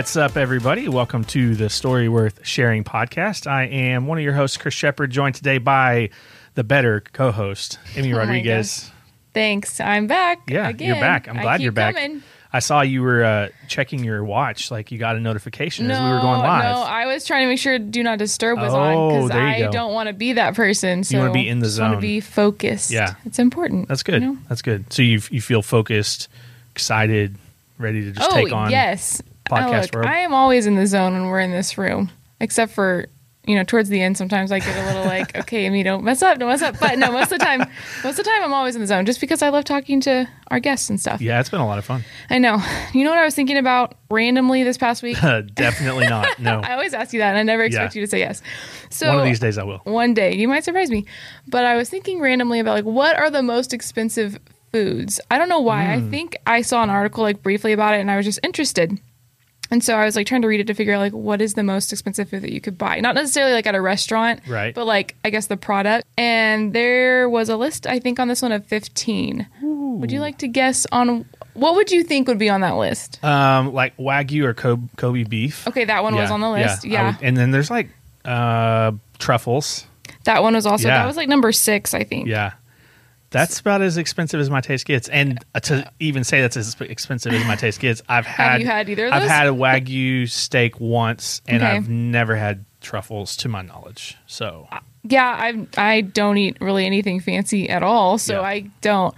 What's up, everybody? Welcome to the Story Worth Sharing podcast. I am one of your hosts, Chris Shepard, joined today by the better co host, Amy Oh Rodriguez. Thanks. I'm back. Yeah, again. you're back. I'm glad you're back. coming. I saw you were uh, checking your watch, like you got a notification No, as we were going live. no, I was trying to make sure Do Not Disturb was Oh, on because I go. don't want to be that person. So You wanna be in the just want zone. to be focused. Yeah. it's important. That's good. you know? That's good. So you you feel focused, excited, ready to just oh take on yes, podcast Oh, look, world. I am always in the zone when we're in this room, except for. You know, towards the end, sometimes I get a little like, okay, Amy, don't mess up, don't mess up. But no, most of the time, most of the time, I'm always in the zone, just because I love talking to our guests and stuff. Yeah, it's been a lot of fun. I know. You know what I was thinking about randomly this past week? Definitely not. No. I always ask you that, and I never expect Yeah. you to say yes. So One of these days I will. one day you might surprise me. But I was thinking randomly about like what are the most expensive foods. I don't know why. Hmm. I think I saw an article like briefly about it, and I was just interested. And so I was like trying to read it to figure out like what is the most expensive food that you could buy. Not necessarily like at a restaurant, Right. But like I guess the product. And there was a list I think on this one of 15. Would you like to guess on what would you think would be on that list? Um, like Wagyu or Kobe, beef. Okay, that one was on the list. I Yeah. would- and then there's like uh, truffles. That one was also Yeah. that was like number 6, I think. Yeah. That's about as expensive as my taste gets. And uh, to even say that's as expensive as my taste gets, I've had you had either of I've those? had a Wagyu steak once and Okay. I've never had truffles to my knowledge. So Yeah, I I don't eat really anything fancy at all, so Yeah. I don't.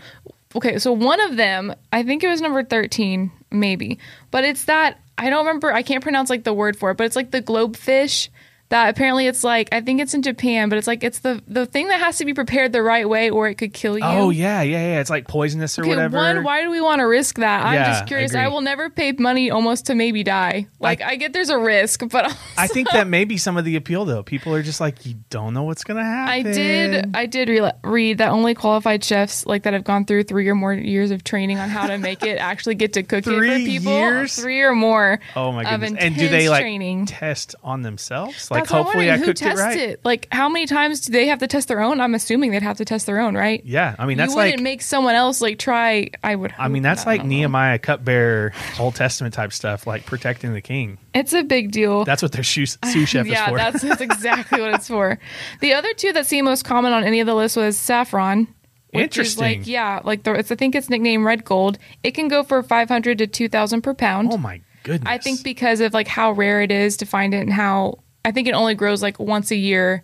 Okay, so one of them, I think it was number 13, maybe. But it's that I don't remember, I can't pronounce like the word for it, but it's like the globe fish that apparently it's like I think it's in Japan, but it's like it's the the thing that has to be prepared the right way or it could kill you. Oh yeah, yeah, yeah. It's like poisonous or Okay, whatever. one, why do we want to risk that? I'm Yeah, just curious. I I, will never pay money almost to maybe die. Like I, get there's a risk, but also, I think that may be some of the appeal though. People are just like, you don't know what's gonna happen. I did. I did re- read that only qualified chefs like that have gone through three or more years of training on how to make it actually get to cook it for people. years? Three or more. Oh my goodness! And do they like training. test on themselves? Like, I'm hopefully, I. Who cooked it right. it? Like, how many times do they have to test their own? I'm assuming they'd have to test their own, right? Yeah, I mean that's you wouldn't like make someone else like try. I would. I mean, that's not, like. Nehemiah cupbearer, Old Testament type stuff, like protecting the king. It's a big deal. That's what their sous, sous chef yeah, is for. that's, that's exactly what it's for. The other two that seem most common on any of the lists was saffron. Which is Interesting. like yeah, like the, it's I think it's nicknamed red gold. It can go for five hundred to two thousand per pound. oh my goodness! I think because of like how rare it is to find it and how I think it only grows like once a year,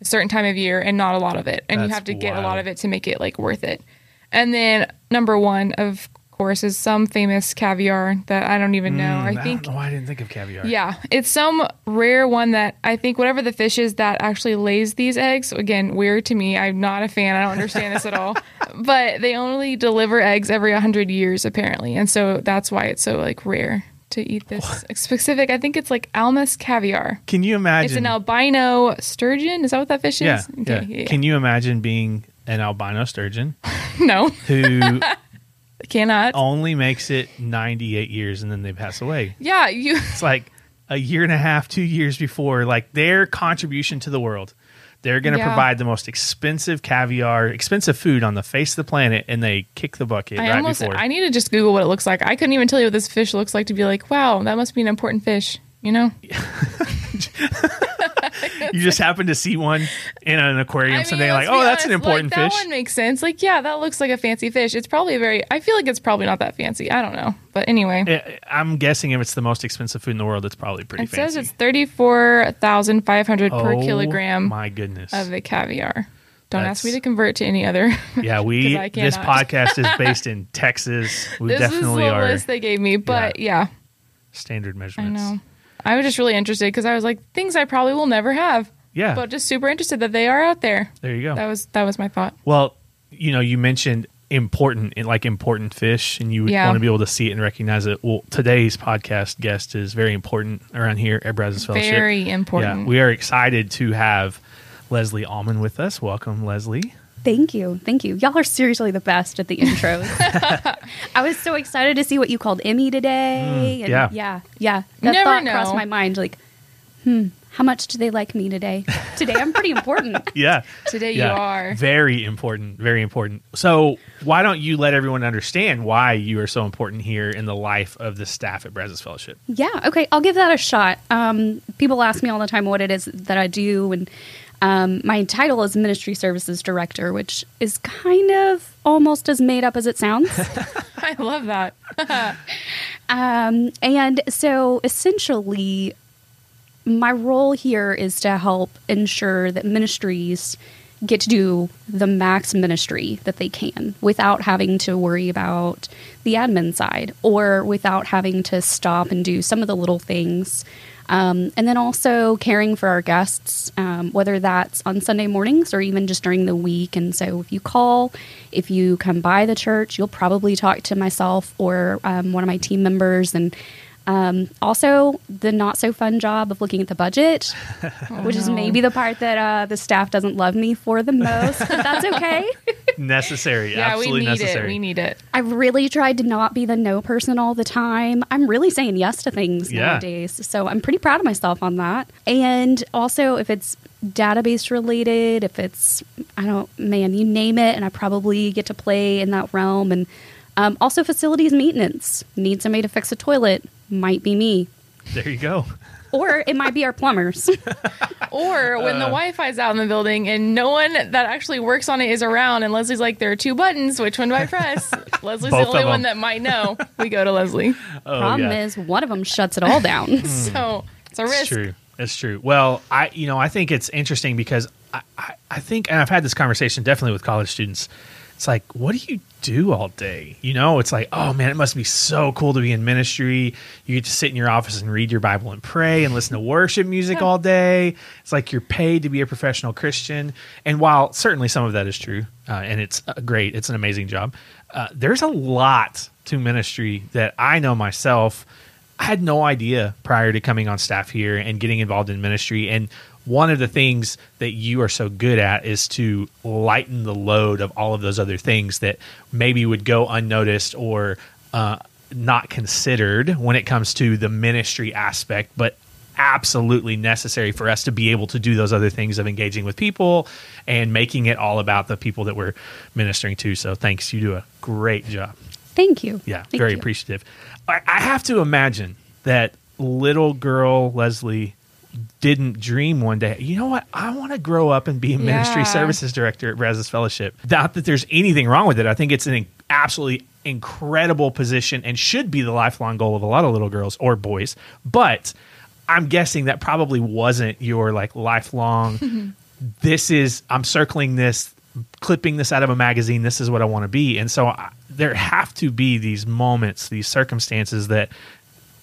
a certain time of year, and not a lot of it, and you have to get a lot of it to make it like worth it. And then number one, of course, is some famous caviar that I don't even know. Mm, I think know I didn't think of caviar. yeah, it's some rare one that I think whatever the fish is that actually lays these eggs. Again, weird to me. I'm not a fan. I don't understand this at all. But they only deliver eggs every 100 years apparently, and so that's why it's so like rare to eat this specific. I think it's like Almas caviar. Can you imagine? It's an albino sturgeon. Is that what that fish yeah, is? yeah. Can you imagine being an albino sturgeon no, who cannot. only makes it 98 years and then they pass away? Yeah, you. It's like a year and a half, two years before, like their contribution to the world. They're going to Yeah. provide the most expensive caviar, expensive food on the face of the planet, and they kick the bucket I right almost. before. I need to just Google what it looks like. I couldn't even tell you what this fish looks like to be like, wow, that must be an important fish. You know. you just happen to see one in an aquarium I someday, like, oh, that's an important like, fish. That one makes sense. Like, yeah, that looks like a fancy fish. It's probably a very. I feel like it's probably not that fancy. I don't know, but anyway, I'm guessing if it's the most expensive food in the world, it's probably pretty it fancy. says it's thirty four thousand five hundred per Oh, kilogram My goodness. of the caviar. Don't ask me to convert to any other. yeah, we I this podcast is based in Texas. We this is the are list they gave me, but yeah, standard I measurements. know. I was just really interested because I was like, things I probably will never have, Yeah. but just super interested that they are out there. there you go. That was that was my thought. Well, you know, you mentioned important, eh, like important fish, and you would Yeah. want to be able to see it and recognize it. Well, today's podcast guest is very important around here at Brazos Fellowship. Very important. Yeah, we are excited to have Leslie Allman with us. Welcome, Leslie. Thank you. Thank you. Y'all are seriously the best at the intros. I was so excited to see what you called Emmy today. and yeah. Yeah. Yeah. That Never thought know. crossed my mind like, hmm, How much do they like me today? Today I'm pretty important. Yeah. Today you are. Very important. Very important. So, why don't you let everyone understand why you are so important here in the life of the staff at Brazos Fellowship? Yeah, okay, I'll give that a shot. Um, people ask me all the time what it is that I do, and um, my title is Ministry Services Director, which is kind of almost as made up as it sounds. I love that. Um, and so essentially, my role here is to help ensure that ministries get to do the max ministry that they can without having to worry about the admin side or without having to stop and do some of the little things. Um, and then also caring for our guests, um, whether that's on Sunday mornings or even just during the week. And so if you call, if you come by the church, you'll probably talk to myself or um, one of my team members. And um, also, the not so fun job of looking at the budget, which is maybe the part that uh, the staff doesn't love me for the most, but that's okay. Necessary. Yeah, we need necessary. it. We need it. I've really tried to not be the no person all the time. I'm really saying yes to things Yeah. nowadays. So I'm pretty proud of myself on that. And also, if it's database related, if it's, I don't, man, you name it, and I probably get to play in that realm. And um, also, facilities maintenance. Need somebody to fix a toilet. Might be me. There you go. Or it might be our plumbers. Or when Uh. the Wi-Fi's out in the building and no one that actually works on it is around, and Leslie's like, "There are two buttons. Which one do I press?" Leslie's Both the only of one that might know. We go to Leslie. Oh, Problem yeah. is, one of them shuts it all down. So it's a risk. It's true. It's true. Well, I you know I think it's interesting because I, I, I think and I've had this conversation definitely with college students. It's like, what do you do all day? You know, it's like, oh man, it must be so cool to be in ministry. You get to sit in your office and read your Bible and pray and listen to worship music all day. It's like you're paid to be a professional Christian. And while certainly some of that is true, uh, and it's uh, great, it's an amazing job. Uh, there's a lot to ministry that I know myself. I had no idea prior to coming on staff here and getting involved in ministry. And one of the things that you are so good at is to lighten the load of all of those other things that maybe would go unnoticed or uh, not considered when it comes to the ministry aspect, but absolutely necessary for us to be able to do those other things of engaging with people and making it all about the people that we're ministering to. So thanks. You do a great job. Thank you. Yeah, Thank very you. appreciative. I, I have to imagine that little girl Leslie didn't dream one day, you know what? I want to grow up and be a ministry services director at Brazos Fellowship. Not that there's anything wrong with it. I think it's an absolutely incredible position and should be the lifelong goal of a lot of little girls or boys. But I'm guessing that probably wasn't your like lifelong this is I'm circling this, clipping this out of a magazine. This is what I want to be. And so I, there have to be these moments, these circumstances that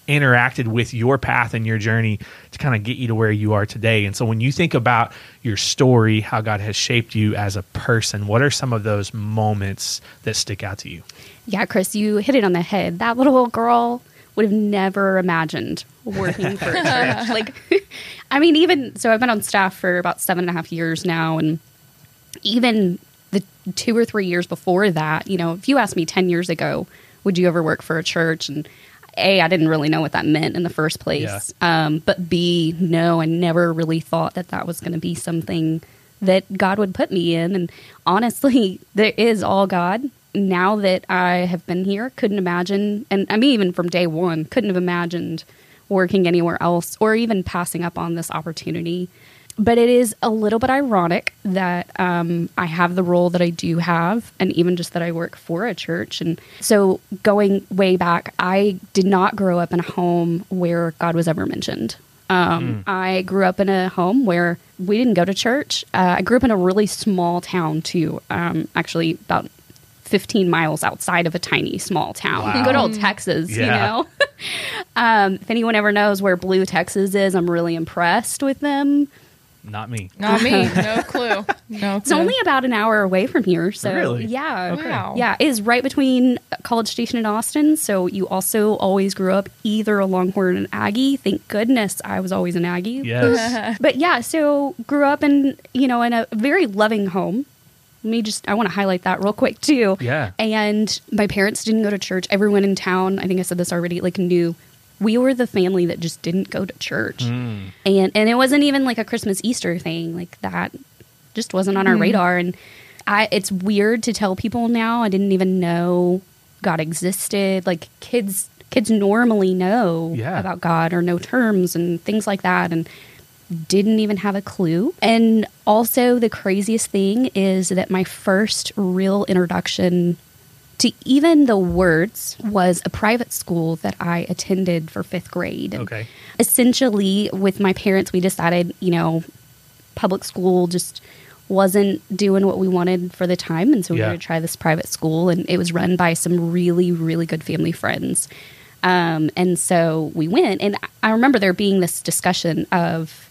interacted with your path and your journey to kind of get you to where you are today. And so when you think about your story, how God has shaped you as a person, what are some of those moments that stick out to you? Yeah, Chris, you hit it on the head. That little girl would have never imagined working for a church. like, I mean, even so, I've been on staff for about seven and a half years now, and even the two or three years before that, you know, if you asked me 10 years ago, would you ever work for a church? And A, I didn't really know what that meant in the first place. Um, but B, no, I never really thought that that was going to be something that God would put me in. And honestly, there is all God. Now that I have been here, couldn't imagine, and I mean, even from day one, couldn't have imagined working anywhere else or even passing up on this opportunity. But it is a little bit ironic that um, I have the role that I do have, and even just that I work for a church. And so, going way back, I did not grow up in a home where God was ever mentioned. Um, I grew up in a home where we didn't go to church. Uh, I grew up in a really small town, too, um, actually, about 15 miles outside of a tiny small town. Wow. Good old Texas, you know? um, if anyone ever knows where Blue, Texas is, I'm really impressed with them. Not me. Not me. No clue. No. It's only about an hour away from here. So, Really? yeah. Okay. Wow. Yeah, it is right between College Station and Austin. So, you also always grew up either a Longhorn and an Aggie. Thank goodness I was always an Aggie. Yes. But yeah, so grew up in, you know, in a very loving home. Let me just, I want to highlight that real quick too. Yeah. And my parents didn't go to church. Everyone in town, I think I said this already, like knew we were the family that just didn't go to church. Hmm. And and it wasn't even like a Christmas Easter thing. Like that just wasn't on our hmm. radar and I it's weird to tell people now. I didn't even know God existed. Like kids kids normally know Yeah. about God or know terms and things like that and didn't even have a clue. And also the craziest thing is that my first real introduction to even the words was a private school that I attended for 5th grade. Okay. essentially with my parents we decided you know public school just wasn't doing what we wanted for the time and so we Yeah. were going to try this private school and it was run by some really really good family friends um, and so we went and i remember there being this discussion of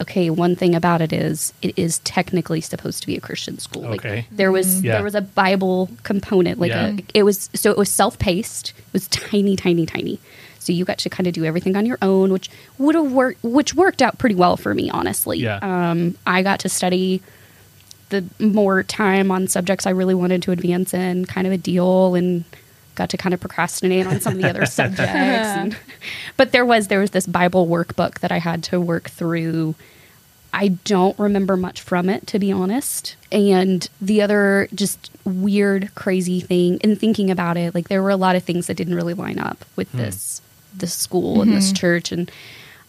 okay one thing about it is it is technically supposed to be a christian school Okay. like there was Yeah. there was a bible component like Yeah. a, it was so it was self-paced it was tiny tiny tiny so you got to kind of do everything on your own which would have worked which worked out pretty well for me honestly Yeah. um, i got to study the more time on subjects i really wanted to advance in kind of a deal and got to kind of procrastinate on some of the other subjects and, but there was there was this bible workbook that i had to work through I don't remember much from it, to be honest. And the other just weird, crazy thing, in thinking about it, like there were a lot of things that didn't really line up with this this school and this church, and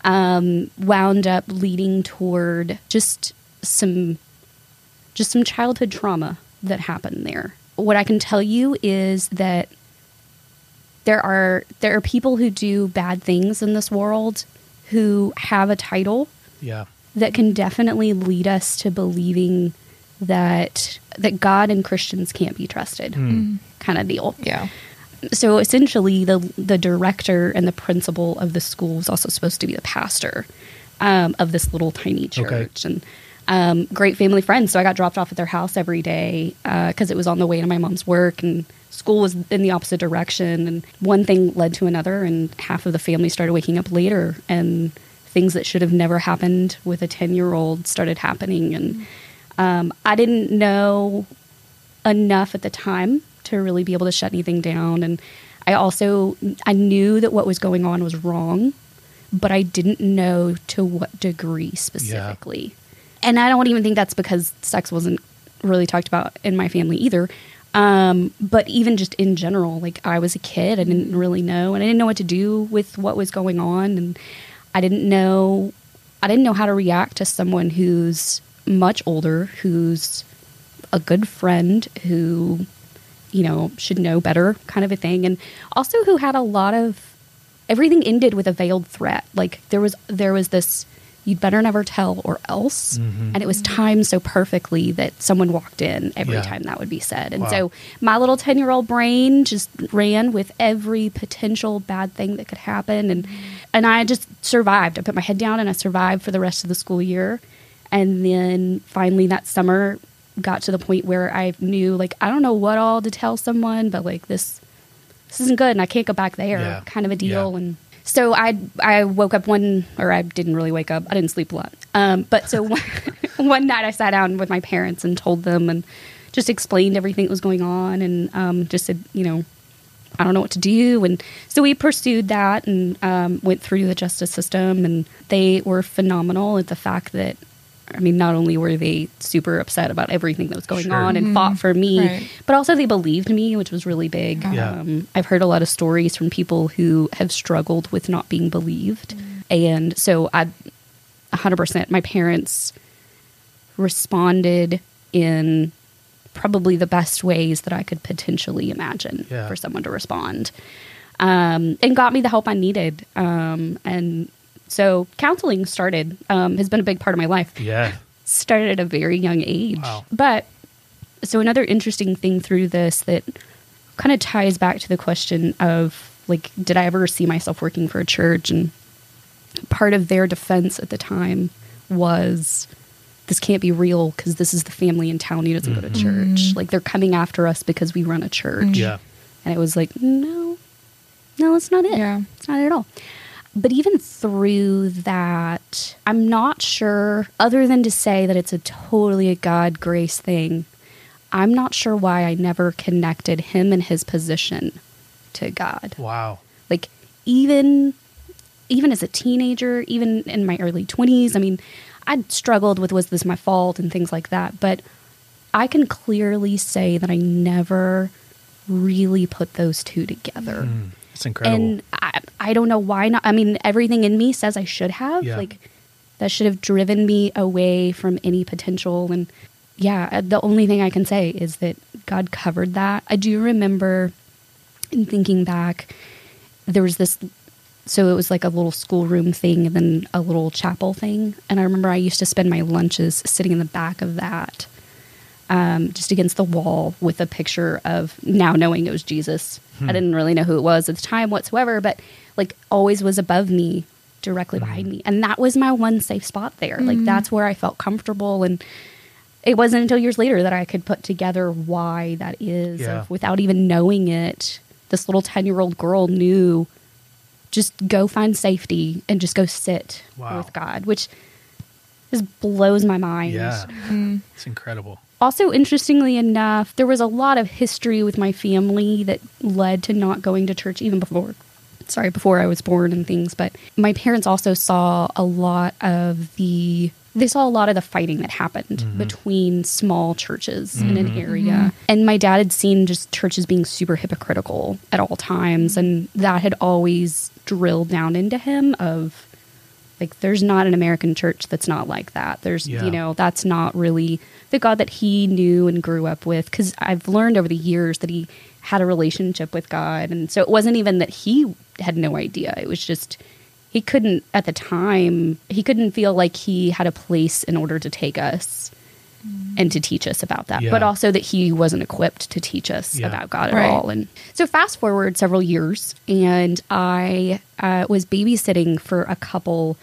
um, wound up leading toward just some just some childhood trauma that happened there. What I can tell you is that there are there are people who do bad things in this world who have a title Yeah. that can definitely lead us to believing that that God and Christians can't be trusted, kind of deal. Yeah. So essentially, the the director and the principal of the school was also supposed to be the pastor um, of this little tiny church, and um, great family friends. So I got dropped off at their house every day because it was on the way to my mom's work, and school was in the opposite direction. And one thing led to another, and half of the family started waking up later, and things that should have never happened with a ten year old started happening, and um, I didn't know enough at the time to really be able to shut anything down and i also i knew that what was going on was wrong but i didn't know to what degree specifically and i don't even think that's because sex wasn't really talked about in my family either. Um, but even just in general like i was a kid i didn't really know and i didn't know what to do with what was going on and i didn't know i didn't know how to react to someone who's much older who's a good friend who you know should know better kind of a thing and also who had a lot of everything ended with a veiled threat. Like there was there was this you'd better never tell or else mm-hmm. and it was timed so perfectly that someone walked in every Yeah. time that would be said and Wow. so my little 10 year old brain just ran with every potential bad thing that could happen and and i just survived i put my head down and i survived for the rest of the school year and then finally that summer got to the point where I knew like I don't know what all to tell someone, but like this this isn't good and I can't go back there Yeah. kind of a deal Yeah. and so I I woke up one or I didn't really wake up. I didn't sleep a lot. Um, but so one, one night I sat down with my parents and told them and just explained everything that was going on and um, just said, you know, I don't know what to do. And so we pursued that and um, went through the justice system, and they were phenomenal at the fact that, I mean, not only were they super upset about everything that was going Sure. on and fought for me, Right. but also they believed me, which was really big. Yeah. Um, I've heard a lot of stories from people who have struggled with not being believed. And so I, 100%, my parents responded in probably the best ways that I could potentially imagine Yeah. for someone to respond. Um, and got me the help I needed. Um, and so counseling started, um, has been a big part of my life. Yeah. Started at a very young age. Wow. But so another interesting thing through this that kind of ties back to the question of like, did I ever see myself working for a church? And part of their defense at the time was this can't be real because this is the family in town who doesn't go to church. Like they're coming after us because we run a church. Yeah. And it was like, no, no, that's not it. Yeah. It's not it at all. But even through that, I'm not sure, other than to say that it's a totally a God grace thing, I'm not sure why I never connected him and his position to God. Wow. Like, even even as a teenager, even in my early 20s, I mean, I'd struggled with was this my fault and things like that, but I can clearly say that I never really put those two together. Mm, it's incredible. And I, I don't know why not. I mean, everything in me says I should have. Yeah. Like, that should have driven me away from any potential. And yeah, uh, the only thing I can say is that God covered that. I do remember in thinking back, there was this. So it was like a little schoolroom thing and then a little chapel thing. And I remember I used to spend my lunches sitting in the back of that um, just against the wall with a picture of now knowing it was Jesus. I hmm. didn't really know who it was at the time whatsoever, but like always was above me, directly hmm. behind me. And that was my one safe spot there. Like hmm. that's where I felt comfortable. And it wasn't until years later that I could put together why that is. Yeah. Of, without even knowing it, this little 10 year old girl knew just go find safety and just go sit Wow. with God, which just blows my mind yeah, it's incredible. Also interestingly enough there was a lot of history with my family that led to not going to church even before sorry before i was born and things but my parents also saw a lot of the they saw a lot of the fighting that happened mm-hmm. between small churches in an mm-hmm. area. Mm-hmm. And my dad had seen just churches being super hypocritical at all times and that had always drilled down into him of like there's not an american church that's not like that. There's Yeah. you know that's not really the god that he knew and grew up with. Because i've learned over the years that he had a relationship with god. And so it wasn't even that he had no idea. It was just he couldn't at the time he couldn't feel like he had a place in order to take us and to teach us about that Yeah. but also that he wasn't equipped to teach us Yeah. about god at Right. all and so fast forward several years and i uh, was babysitting for a couple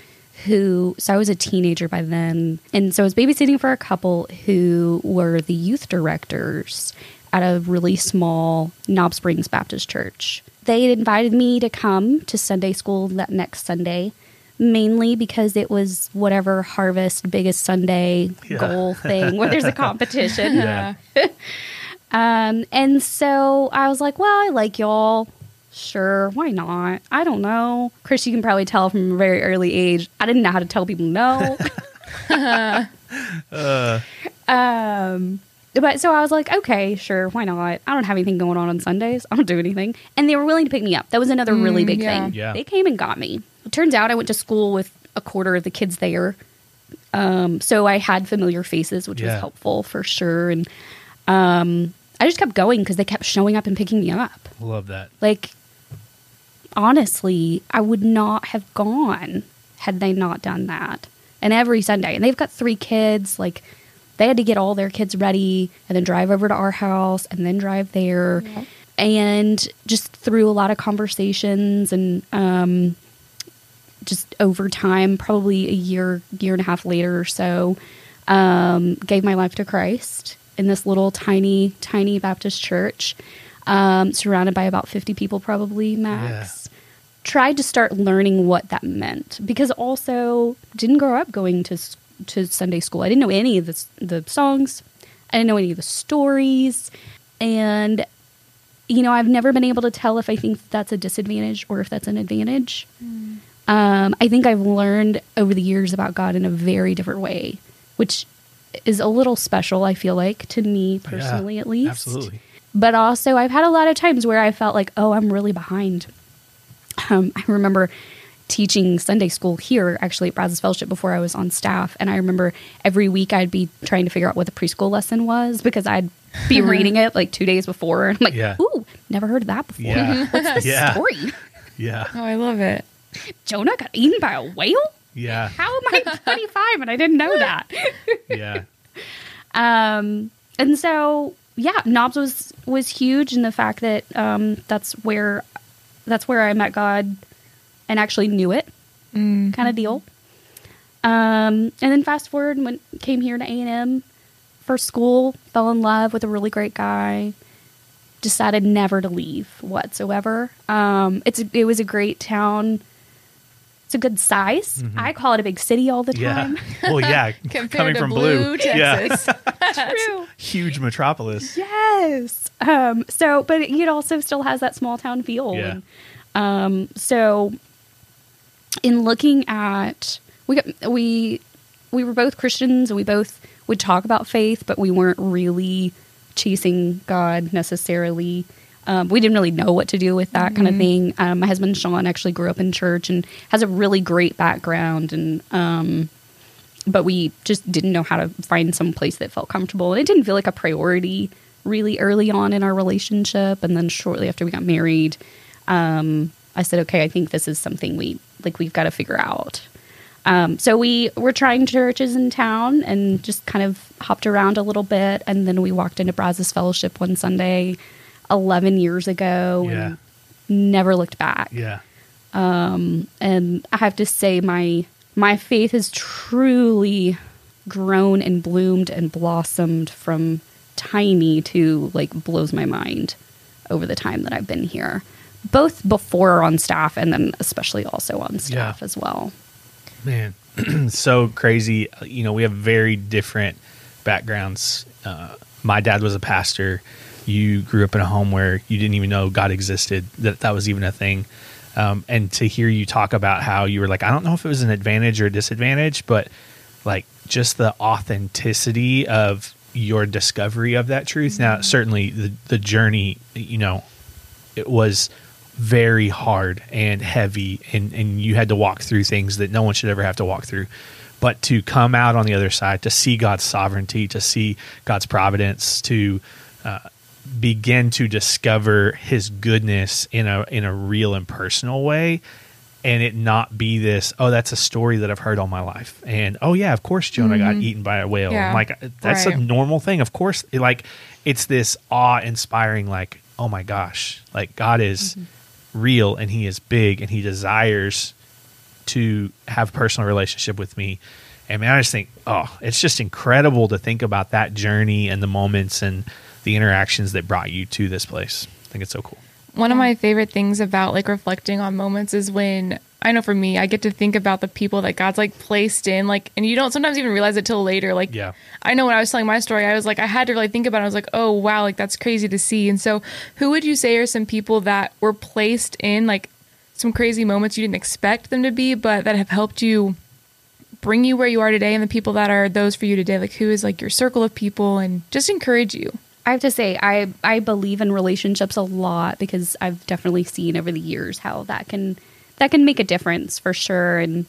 who so i was a teenager by then and so i was babysitting for a couple who were the youth directors at a really small knob springs baptist church they had invited me to come to sunday school that next sunday mainly because it was whatever harvest biggest sunday Yeah. goal thing where there's a competition Yeah. um, and so I was like, well, I like y'all. Sure, why not? I don't know. Chris, you can probably tell from a very early age, I didn't know how to tell people no. um, but so I was like, okay, sure, why not? I don't have anything going on on Sundays. I don't do anything. And they were willing to pick me up. That was another really Mm, big yeah. thing. Yeah. They came and got me. It turns out I went to school with a quarter of the kids there. Um, so I had familiar faces, which Yeah. was helpful for sure. And um, I just kept going because they kept showing up and picking me up. Love that. Like, honestly, I would not have gone had they not done that. And every Sunday, and they've got three kids. Like, they had to get all their kids ready and then drive over to our house and then drive there. And just through a lot of conversations and um, just over time, probably a year, year and a half later or so, um, gave my life to Christ in this little tiny, tiny Baptist church, um, surrounded by about 50 people, probably max. Tried to start learning what that meant because also didn't grow up going to to Sunday school. I didn't know any of the the songs. I didn't know any of the stories, and you know I've never been able to tell if I think that's a disadvantage or if that's an advantage. Um, I think I've learned over the years about God in a very different way, which is a little special, I feel like, to me personally Yeah, at least. Absolutely. But also, I've had a lot of times where I felt like, oh, I'm really behind. Um, I remember teaching Sunday school here, actually at Brazos Fellowship, before I was on staff. And I remember every week I'd be trying to figure out what the preschool lesson was because I'd be reading it like two days before. And I'm like, Yeah. ooh, never heard of that before. Yeah. What's the yeah. story? Yeah. Oh, I love it. Jonah got eaten by a whale? Yeah. How am I 25 and I didn't know that? Yeah. Um, and so yeah, Knobs was was huge in the fact that um, that's where that's where I met God and actually knew it, kind of deal. Um, and then fast forward, went came here to A and M for school, fell in love with a really great guy. Decided never to leave whatsoever. Um, it's a, it was a great town. It's a good size. I call it a big city all the Yeah. time. Well, yeah. Compared coming to from Blue, Yeah. Texas. True. Huge metropolis. Yes. Um, so, but it also still has that small town feel. Yeah. And, Um, so, in looking at we got, we we were both Christians and we both would talk about faith, but we weren't really chasing God necessarily. Um, we didn't really know what to do with that kind of thing. Um, my husband Sean actually grew up in church and has a really great background, and um, but we just didn't know how to find some place that felt comfortable. And it didn't feel like a priority really early on in our relationship. And then shortly after we got married, um, I said, okay, I think this is something we like. We've got to figure out. Um, so we were trying churches in town and just kind of hopped around a little bit, and then we walked into Brazos Fellowship one Sunday, eleven years ago, Yeah. and never looked back Yeah. and I have to say my my faith has truly grown and bloomed and blossomed from tiny to like blows my mind over the time that I've been here both before on staff and then especially also on staff Yeah. as well Man, so crazy. You know, we have very different backgrounds. Uh, my dad was a pastor. You grew up in a home where you didn't even know God existed, that that was even a thing. Um, and to hear you talk about how you were like, I don't know if it was an advantage or a disadvantage, but like just the authenticity of your discovery of that truth. Now, certainly the, the journey, you know, it was very hard and heavy and, and you had to walk through things that no one should ever have to walk through but to come out on the other side to see god's sovereignty to see god's providence to uh, begin to discover his goodness in a in a real and personal way and it not be this oh that's a story that i've heard all my life. And oh yeah of course jonah got mm-hmm. eaten by a whale. Yeah. Like uh, that's a normal thing. Of course like it's this awe inspiring like oh my gosh like god is mm-hmm. real and he is big and he desires to have a personal relationship with me. And man i just think oh it's just incredible to think about that journey and the moments and the interactions that brought you to this place i think it's so cool One of my favorite things about like reflecting on moments is when I know for me, I get to think about the people that God's like placed in, like, and you don't sometimes even realize it till later. Like, Yeah. I know when I was telling my story, I was like, I had to really think about it. I was like, oh, wow, like that's crazy to see. And so, who would you say are some people that were placed in like some crazy moments you didn't expect them to be, but that have helped you bring you where you are today and the people that are those for you today? Like, who is like your circle of people and just encourage you? I have to say I I believe in relationships a lot because I've definitely seen over the years how that can that can make a difference for sure and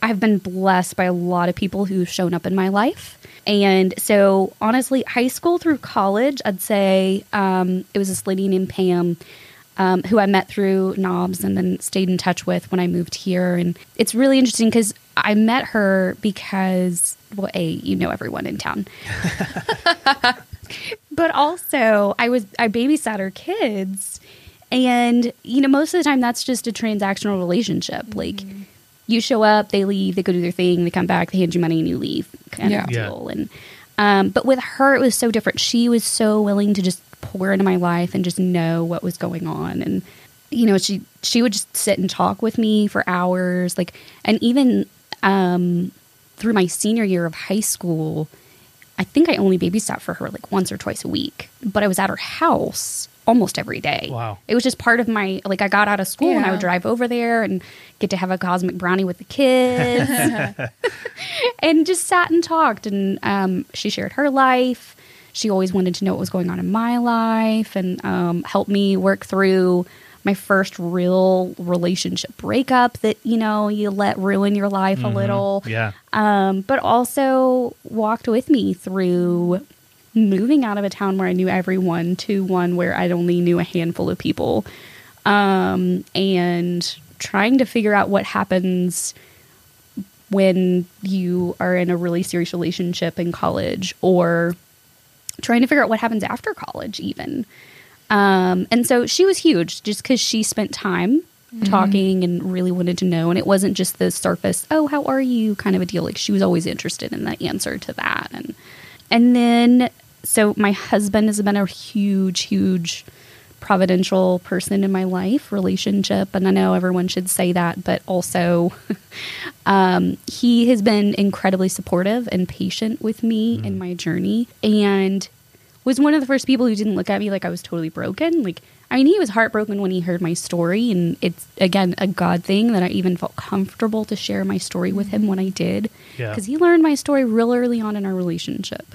I've been blessed by a lot of people who've shown up in my life. And so honestly, high school through college, I'd say um, it was this lady named Pam um, who I met through Knobs and then stayed in touch with when I moved here. And it's really interesting because I met her because, well, A, you know everyone in town. but also I was I babysat her kids and you know most of the time that's just a transactional relationship. Like you show up they leave they go do their thing they come back they hand you money and you leave kind Yeah. of Yeah. and um, but with her it was so different. She was so willing to just pour into my life and just know what was going on. And you know she she would just sit and talk with me for hours. Like and even um, through my senior year of high school I think I only babysat for her like once or twice a week, but I was at her house almost every day. Wow. It was just part of my like I got out of school and I would drive over there and get to have a cosmic brownie with the kids and just sat and talked and um, she shared her life. She always wanted to know what was going on in my life and um, helped me work through my first real relationship breakup that you know you let ruin your life a little. Yeah. Um, but also walked with me through moving out of a town where I knew everyone to one where I'd only knew a handful of people, um, and trying to figure out what happens when you are in a really serious relationship in college, or trying to figure out what happens after college, even. Um, and so she was huge just because she spent time talking and really wanted to know. And it wasn't just the surface, oh, how are you kind of a deal. Like she was always interested in the answer to that. And, and then, so my husband has been a huge, huge providential person in my life relationship. And I know everyone should say that, but also, um, he has been incredibly supportive and patient with me in my journey. And was one of the first people who didn't look at me like I was totally broken. Like, I mean, he was heartbroken when he heard my story, and it's again a God thing that I even felt comfortable to share my story with him when I did, Yeah. because he learned my story real early on in our relationship.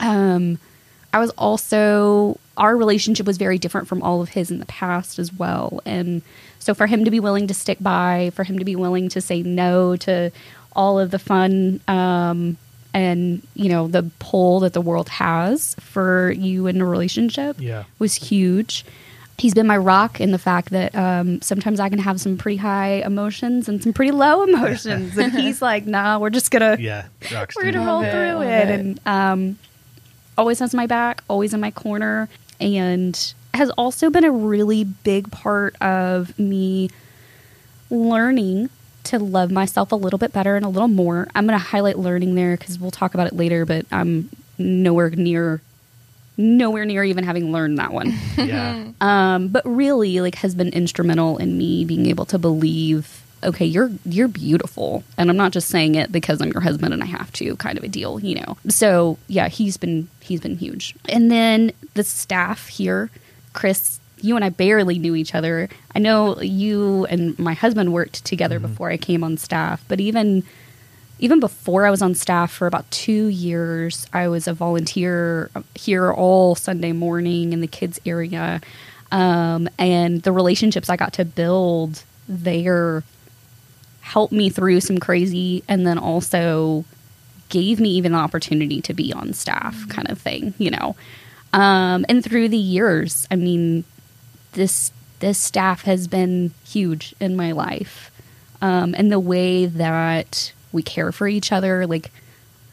Um, I was also our relationship was very different from all of his in the past as well, and so for him to be willing to stick by, for him to be willing to say no to all of the fun um, and you know the pull that the world has for you in a relationship Yeah. was huge. He's been my rock in the fact that um, sometimes I can have some pretty high emotions and some pretty low emotions, and he's like, "Nah, we're just gonna Yeah. Rock we're gonna roll it, through it. it. And um, always has my back, always in my corner, and has also been a really big part of me learning to love myself a little bit better and a little more. I'm going to highlight learning there because we'll talk about it later, but I'm nowhere near nowhere near even having learned that one Yeah. um, but really like has been instrumental in me being able to believe okay you're you're beautiful and i'm not just saying it because i'm your husband and i have to kind of a deal you know so yeah he's been he's been huge and then the staff here chris you and i barely knew each other i know you and my husband worked together before i came on staff but even even before I was on staff for about two years, I was a volunteer here all Sunday morning in the kids area. Um, and the relationships I got to build there helped me through some crazy and then also gave me even the opportunity to be on staff kind of thing, you know. Um, and through the years, I mean, this this staff has been huge in my life. Um, and the way that we care for each other, like,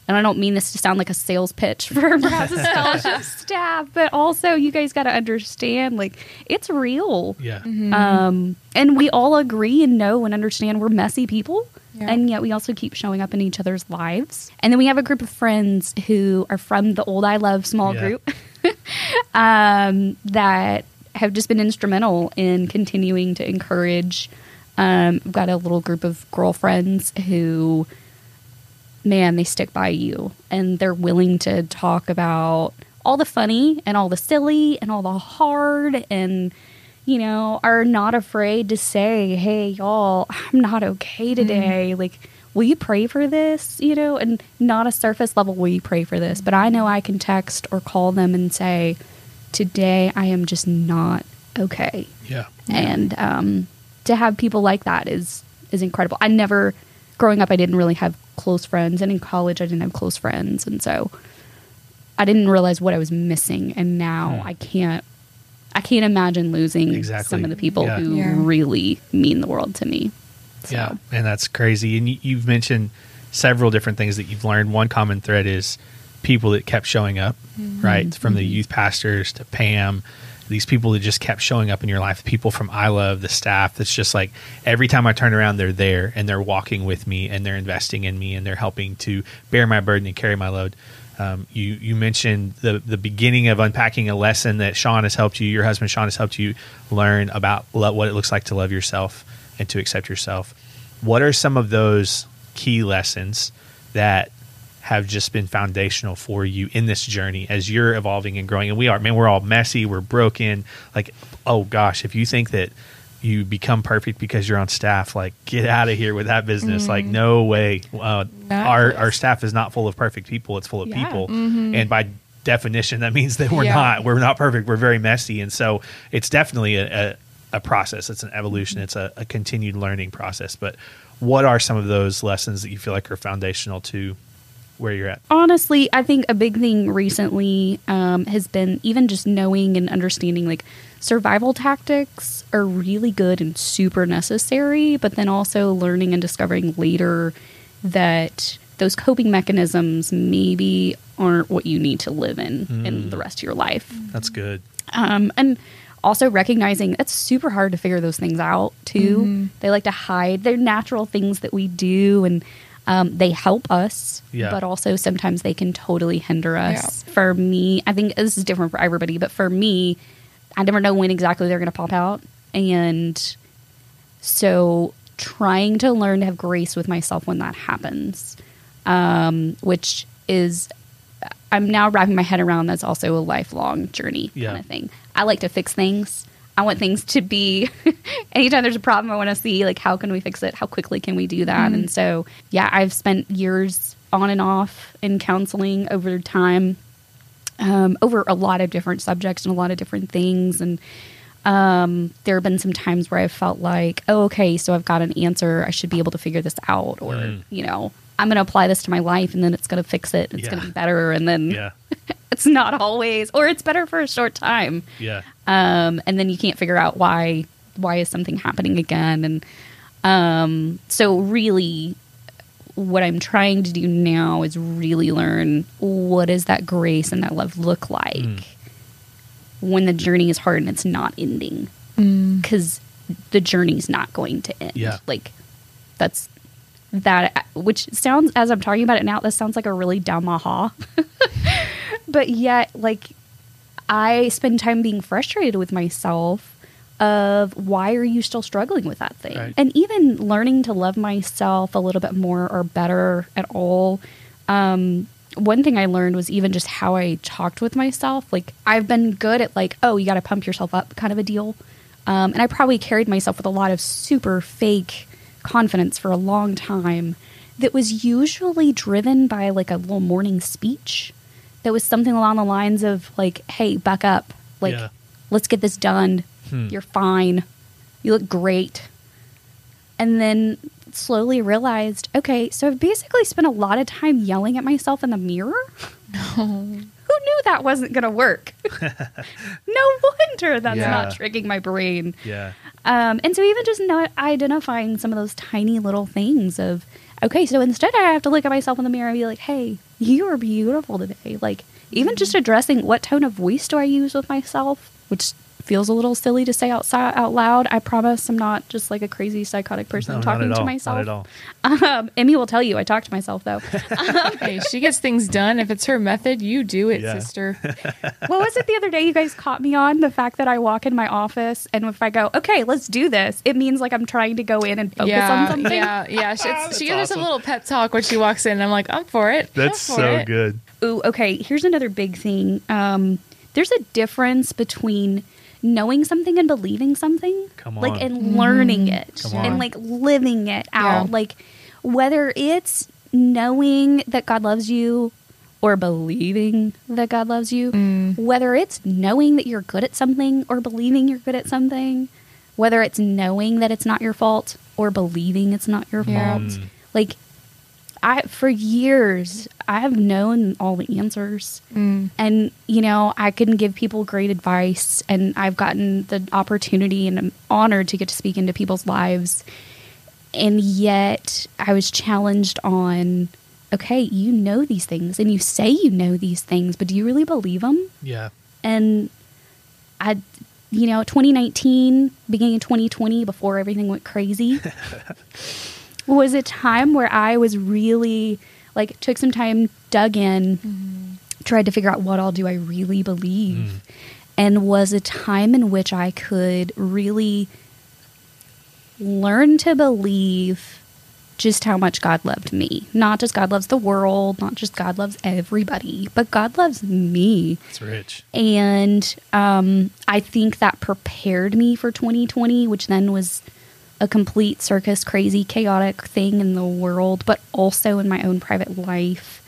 and I don't mean this to sound like a sales pitch for Brazos Fellowship staff, but also you guys got to understand, like, it's real. Yeah. Um, and we all agree and know and understand we're messy people. Yeah. And yet we also keep showing up in each other's lives. And then we have a group of friends who are from the old I Love small Yeah. group um, that have just been instrumental in continuing to encourage. Um, I've got a little group of girlfriends who, man, they stick by you. And they're willing to talk about all the funny and all the silly and all the hard and you know are not afraid to say hey y'all i'm not okay today. Like will you pray for this? You know and not a surface level will you pray for this? But i know i can text or call them and say today i am just not okay Yeah. and um, to have people like that is is incredible. I never, growing up, I didn't really have close friends, and in college, I didn't have close friends, and so I didn't realize what I was missing. And now Hmm. I can't, I can't imagine losing Exactly. some of the people Yeah. who Yeah. really mean the world to me. So, Yeah, and that's crazy. And you, you've mentioned several different things that you've learned. One common thread is people that kept showing up, right? From the youth pastors to Pam, these people that just kept showing up in your life. People from I Love, the staff. That's just like every time I turn around, they're there and they're walking with me and they're investing in me and they're helping to bear my burden and carry my load. Um, you you mentioned the the beginning of unpacking a lesson that Sean has helped you. Your husband Sean has helped you learn about lo- what it looks like to love yourself and to accept yourself. What are some of those key lessons that have just been foundational for you in this journey as you're evolving and growing? And we are, man, we're all messy, we're broken. Like, oh gosh, if you think that you become perfect because you're on staff, like get out of here with that business. Like, mm-hmm. no way. Uh, our our staff is not full of perfect people; it's full of Yeah. people, mm-hmm. and by definition, that means that we're Yeah. not. We're not perfect. We're very messy, and so it's definitely a, a, a process. It's an evolution. Mm-hmm. It's a, a continued learning process. But what are some of those lessons that you feel like are foundational to where you're at? honestly, I think a big thing recently um, has been even just knowing and understanding like survival tactics are really good and super necessary, but then also learning and discovering later that those coping mechanisms maybe aren't what you need to live in in the rest of your life That's good. um, and also recognizing it's super hard to figure those things out too. They like to hide. They're natural things that we do, and um, they help us. Yeah. But also sometimes they can totally hinder us. For me, I think this is different for everybody, but for me, I never know when exactly they're going to pop out, and so trying to learn to have grace with myself when that happens, um, which is I'm now wrapping my head around that's also a lifelong journey Yeah. kind of thing. I like to fix things. I want things to be anytime there's a problem, I want to see like how can we fix it? How quickly can we do that? And so, yeah, I've spent years on and off in counseling over time, um, over a lot of different subjects and a lot of different things. And um, there have been some times where I've felt like, oh, okay, so I've got an answer. I should be able to figure this out, or Mm. you know, I'm going to apply this to my life, and then it's going to fix it. It's Yeah. going to be better, and then Yeah. it's not always, or it's better for a short time Yeah. Um, and then you can't figure out why why is something happening again. And um, so really what i'm trying to do now is really learn what does that grace and that love look like Mm. when the journey is hard and it's not ending? Because the journey's not going to end. Yeah. like that's that which sounds as i'm talking about it now this sounds like a really dumb aha. But yet like I spend time being frustrated with myself of why are you still struggling with that thing? Right. And even learning to love myself a little bit more or better at all. Um, one thing I learned was even just how I talked with myself. Like I've been good at like, oh, you got to pump yourself up kind of a deal. Um, and I probably carried myself with a lot of super fake confidence for a long time that was usually driven by like a little morning speech that was something along the lines of like, "Hey, buck up! Like, Yeah. let's get this done. Hmm. You're fine. You look great." And then slowly realized, okay, so I've basically spent a lot of time yelling at myself in the mirror. Who knew that wasn't going to work? no wonder that's Yeah. not tricking my brain. Yeah. Um, and so even just not identifying some of those tiny little things of, okay, so instead I have to look at myself in the mirror and be like, hey, you are beautiful today. Like even just mm-hmm. addressing what tone of voice do I use with myself, which feels a little silly to say outside out loud. I promise I'm not just like a crazy psychotic person No, not talking at to all. myself. Not at all. Um, Emmy will tell you I talk to myself though. hey, she gets things done. If it's her method, you do it, Yeah. sister. what was it the other day you guys caught me on? The fact that I walk in my office and if I go, okay, let's do this, it means like I'm trying to go in and focus yeah, on something. yeah, yeah. She, it's- she gives us a little pet talk when she walks in. And I'm like, I'm for it. That's for so it. good. Ooh, okay. Here's another big thing. Um, there's a difference between knowing something and believing something, Come like on. and learning it Come and like living it out. Yeah. Like whether it's knowing that God loves you or believing that God loves you, Mm. whether it's knowing that you're good at something or believing you're good at something, whether it's knowing that it's not your fault or believing it's not your Yeah. fault. Mm. Like I for years I have known all the answers. Mm. And you know, I can give people great advice and I've gotten the opportunity and I'm honored to get to speak into people's lives. And yet I was challenged on okay, you know these things and you say you know these things, but do you really believe them? Yeah. and I, you know, 2019, beginning of 2020, before everything went crazy, was a time where I was really like took some time, dug in, tried to figure out what all do I really believe, and was a time in which I could really learn to believe just how much God loved me. Not just God loves the world, not just God loves everybody, but God loves me. It's rich. And um, I think that prepared me for 2020, which then was a complete circus, crazy, chaotic thing in the world, but also in my own private life.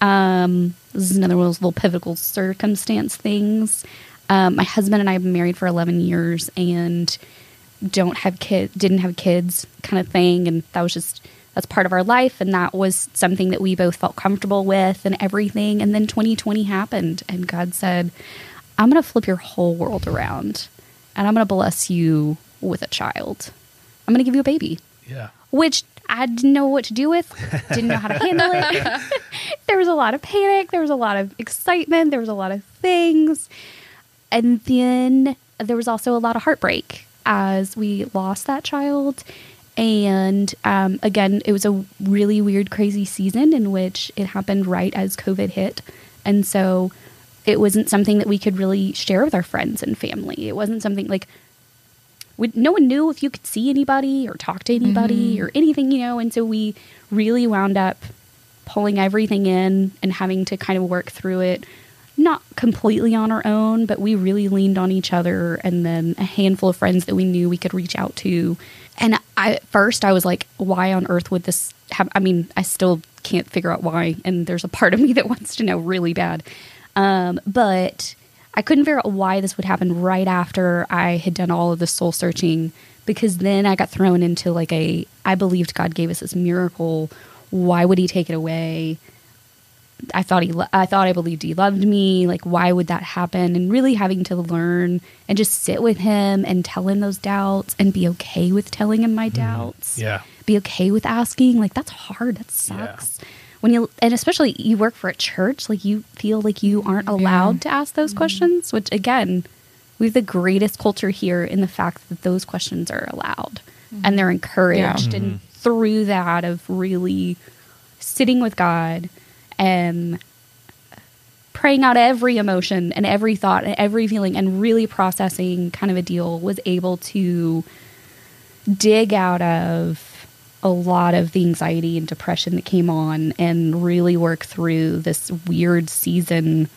Um, this is another one of those little pivotal circumstance things. Um, my husband and I have been married for 11 years and don't have kid, didn't have kids, kind of thing, and that was just that's part of our life, and that was something that we both felt comfortable with, and everything. And then 2020 happened, and God said, "I'm going to flip your whole world around, and I'm going to bless you with a child. I'm going to give you a baby." Yeah. which I didn't know what to do with, didn't know how to handle it. there was a lot of panic, there was a lot of excitement, there was a lot of things. And then there was also a lot of heartbreak as we lost that child. And um, again, it was a really weird, crazy season in which it happened right as COVID hit. And so it wasn't something that we could really share with our friends and family. It wasn't something like we, no one knew if you could see anybody or talk to anybody or anything, you know. And so we really wound up pulling everything in and having to kind of work through it not completely on our own, but we really leaned on each other and then a handful of friends that we knew we could reach out to. And I at first I was like, why on earth would this have I mean, I still can't figure out why and there's a part of me that wants to know really bad. Um, but I couldn't figure out why this would happen right after I had done all of the soul searching because then I got thrown into like a I believed God gave us this miracle. Why would he take it away? I thought he, I thought I believed he loved me. Like, why would that happen? And really having to learn and just sit with him and tell him those doubts and be okay with telling him my mm-hmm. doubts. Yeah. Be okay with asking. Like, that's hard. That sucks. When you, and especially you work for a church, like you feel like you aren't allowed to ask those questions, which again, we have the greatest culture here in the fact that those questions are allowed and they're encouraged. And mm-hmm. through that, of really sitting with God and praying out every emotion and every thought and every feeling and really processing kind of a deal was able to dig out of a lot of the anxiety and depression that came on and really work through this weird season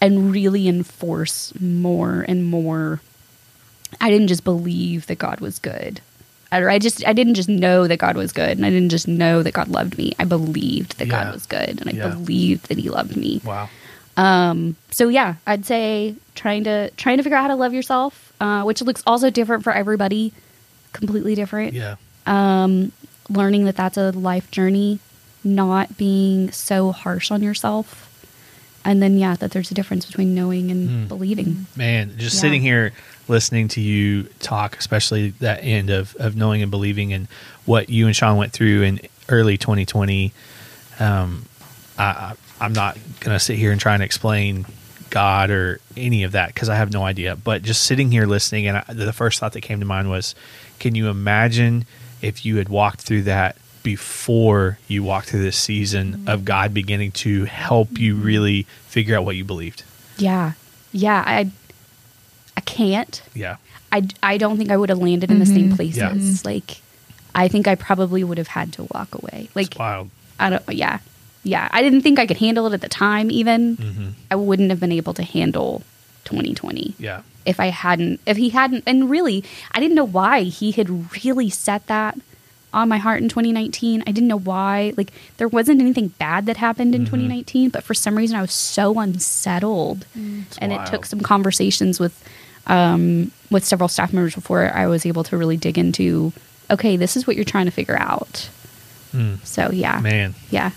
and really enforce more and more I didn't just believe that God was good. I, I just I didn't just know that God was good and I didn't just know that God loved me. I believed that Yeah. God was good and I Yeah. believed that he loved me. Wow. Um, so yeah, I'd say trying to trying to figure out how to love yourself, uh, which looks also different for everybody, completely different. Yeah. Um, learning that that's a life journey, not being so harsh on yourself, and then yeah, that there's a difference between knowing and Hmm. believing. Man, just Yeah. sitting here listening to you talk, especially that end of, of knowing and believing and what you and Sean went through in early 2020. Um, I, I, I'm not going to sit here and try and explain God or any of that because I have no idea. But just sitting here listening, and I, the first thought that came to mind was, can you imagine if you had walked through that before you walked through this season mm-hmm. of God beginning to help you mm-hmm. really figure out what you believed? Yeah, yeah. I I can't. Yeah. I, I don't think I would have landed in the same mm-hmm. places. Yeah. Like, I think I probably would have had to walk away. Like, It's wild. I don't, yeah. Yeah. I didn't think I could handle it at the time, even. hmm I wouldn't have been able to handle 2020 Yeah. If I hadn't, if he hadn't, and really, I didn't know why he had really set that on my heart in 2019. I didn't know why. Like, there wasn't anything bad that happened in 2019, but for some reason I was so unsettled. and it took some conversations with, um, with several staff members before I was able to really dig into, okay, this is what you're trying to figure out. Mm. So, yeah. Man. Yeah.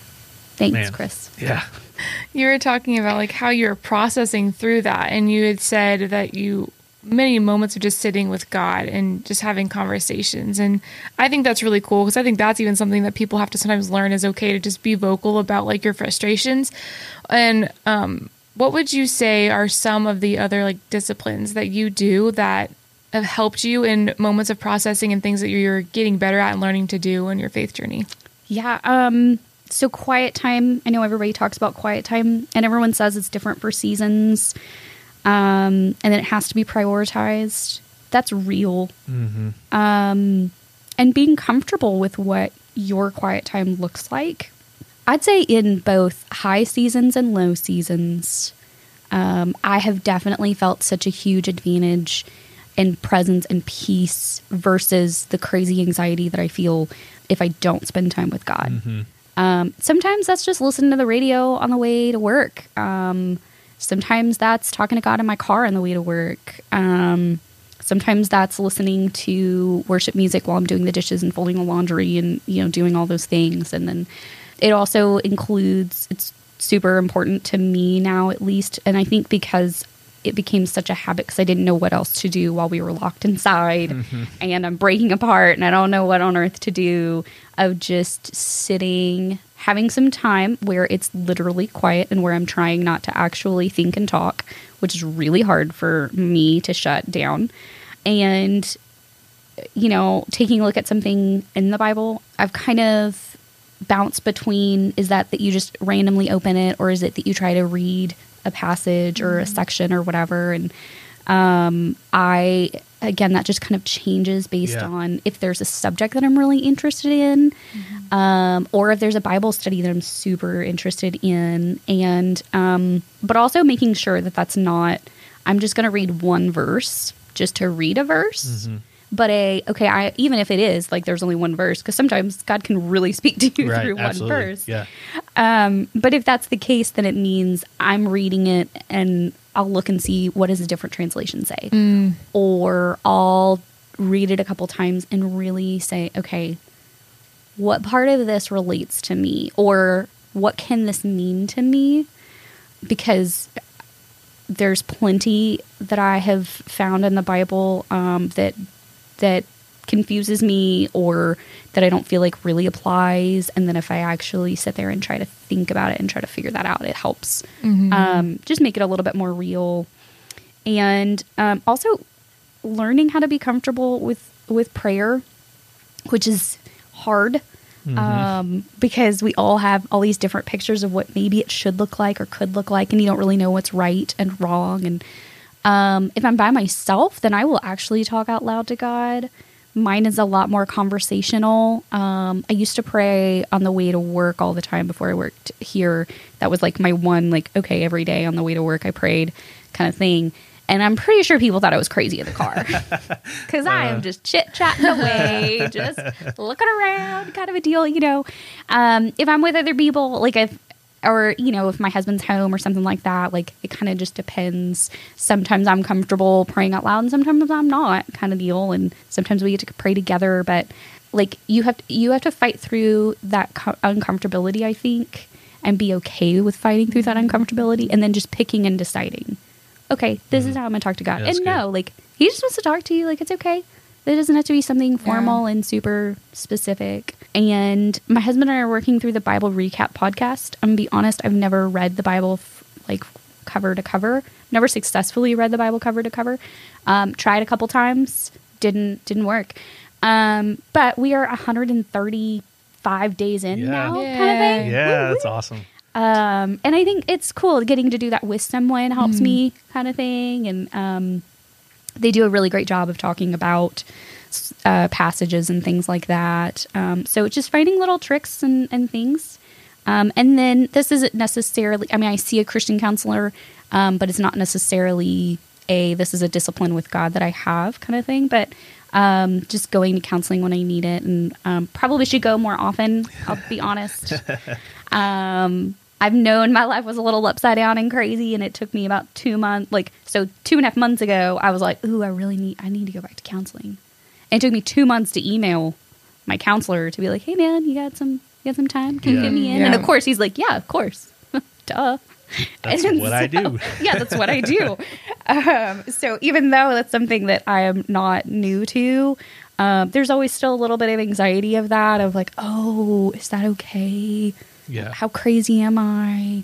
Thanks, Man. Chris. Yeah. You were talking about like how you were processing through that, and you had said that you many moments of just sitting with God and just having conversations. And I think that's really cool because I think that's even something that people have to sometimes learn is okay to just be vocal about like your frustrations. And um, what would you say are some of the other like disciplines that you do that have helped you in moments of processing and things that you're getting better at and learning to do in your faith journey? Yeah. Um, so quiet time. I know everybody talks about quiet time, and everyone says it's different for seasons, um, and then it has to be prioritized. That's real. hmm Um, and being comfortable with what your quiet time looks like. I'd say in both high seasons and low seasons, um, I have definitely felt such a huge advantage in presence and peace versus the crazy anxiety that I feel if I don't spend time with God. hmm Um, sometimes that's just listening to the radio on the way to work. Um, sometimes that's talking to God in my car on the way to work. Um, sometimes that's listening to worship music while I'm doing the dishes and folding the laundry and you know doing all those things. And then it also includes it's super important to me now at least, and I think because it became such a habit because I didn't know what else to do while we were locked inside mm-hmm. and I'm breaking apart and I don't know what on earth to do of just sitting, having some time where it's literally quiet and where I'm trying not to actually think and talk, which is really hard for me to shut down. And, you know, taking a look at something in the Bible, I've kind of bounced between is that that you just randomly open it or is it that you try to read a passage or a section or whatever. And Um, I again that just kind of changes based Yeah. on if there's a subject that I'm really interested in, um, or if there's a Bible study that I'm super interested in, and um, but also making sure that that's not I'm just going to read one verse just to read a verse. But a okay, I even if it is like there's only one verse because sometimes God can really speak to you right. through one verse. Yeah. Um, but if that's the case, then it means I'm reading it and I'll look and see what does a different translation say, or I'll read it a couple times and really say, okay, what part of this relates to me, or what can this mean to me? Because there's plenty that I have found in the Bible um, that that confuses me or that I don't feel like really applies. And then if I actually sit there and try to think about it and try to figure that out, it helps um, just make it a little bit more real. And um, also learning how to be comfortable with with prayer, which is hard. Um, because we all have all these different pictures of what maybe it should look like or could look like, and you don't really know what's right and wrong. And um, if I'm by myself, then I will actually talk out loud to God. Mine is a lot more conversational. Um, I used to pray on the way to work all the time before I worked here. That was like my one, like, okay, every day on the way to work, I prayed kind of thing. And I'm pretty sure people thought I was crazy in the car because I am just chit chatting away, just looking around, kind of a deal, you know. Um, if I'm with other people, like if, or you know, if my husband's home or something like that, like it kind of just depends. Sometimes I'm comfortable praying out loud, and sometimes I'm not, kind of deal. And sometimes we get to pray together, but like you have to, you have to fight through that co- uncomfortability, I think, and be okay with fighting through that uncomfortability, and then just picking and deciding okay, this is how I'm gonna talk to God. Mm-hmm. Yeah, and good. no, like he just wants to talk to you. Like it's okay. It doesn't have to be something formal and super specific. And my husband and I are working through the Bible recap podcast. I'm gonna be honest, I've never read the Bible f- like cover to cover. Never successfully read the Bible cover to cover. Um, tried a couple times, didn't didn't work. Um, but we are 135 days in Yeah. now, kind of thing. Yeah. That's awesome. Um, and I think it's cool getting to do that with someone helps me kind of thing. And um, they do a really great job of talking about uh, passages and things like that. Um, so it's just finding little tricks and, and things. Um, and then this isn't necessarily, I mean, I see a Christian counselor, um, but it's not necessarily a this is a discipline with God that I have kind of thing. But um, just going to counseling when I need it and um, probably should go more often, I'll be honest. Um, I've known my life was a little upside down and crazy, and it took me about two months. Like so, two and a half months ago, I was like, "Ooh, I really need. I need to go back to counseling." And it took me two months to email my counselor to be like, "Hey, man, you got some, you got some time? Can you Yeah. fit me in?" Yeah. And of course, he's like, "Yeah, of course, duh." That's And what I do. yeah, that's what I do. Um, so even though that's something that I am not new to, um, there's always still a little bit of anxiety of that of like, oh, is that okay? Yeah. How crazy am I?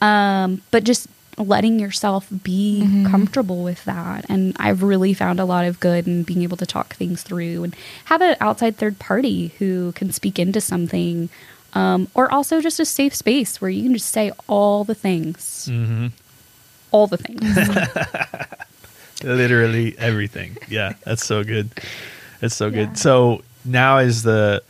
Um, but just letting yourself be comfortable with that. And I've really found a lot of good in being able to talk things through and have an outside third party who can speak into something. Um, or also just a safe space where you can just say all the things. hmm All the things. Literally everything. Yeah, that's so good. That's so good. So now is the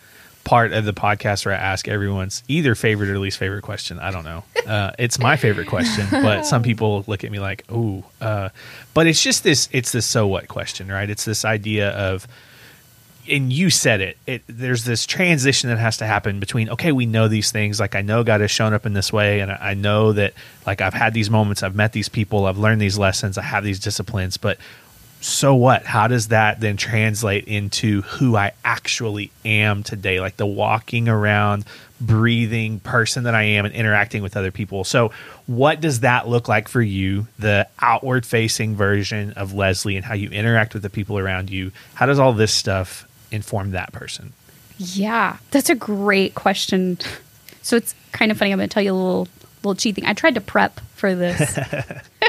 part of the podcast where I ask everyone's either favorite or least favorite question. I don't know. Uh, it's my favorite question, but some people look at me like, "Ooh," uh, but it's just this. It's this so what question, right? It's this idea of and you said it, it there's this transition that has to happen between okay we know these things like i know god has shown up in this way and i I know that like i've had these moments i've met these people i've learned these lessons i have these disciplines but so what how does that then translate into who i actually am today like the walking around breathing person that i am and interacting with other people so what does that look like for you the outward facing version of leslie and how you interact with the people around you how does all this stuff inform that person Yeah, that's a great question. So it's kind of funny. I'm going to tell you a little little cheat thing. I tried to prep for this.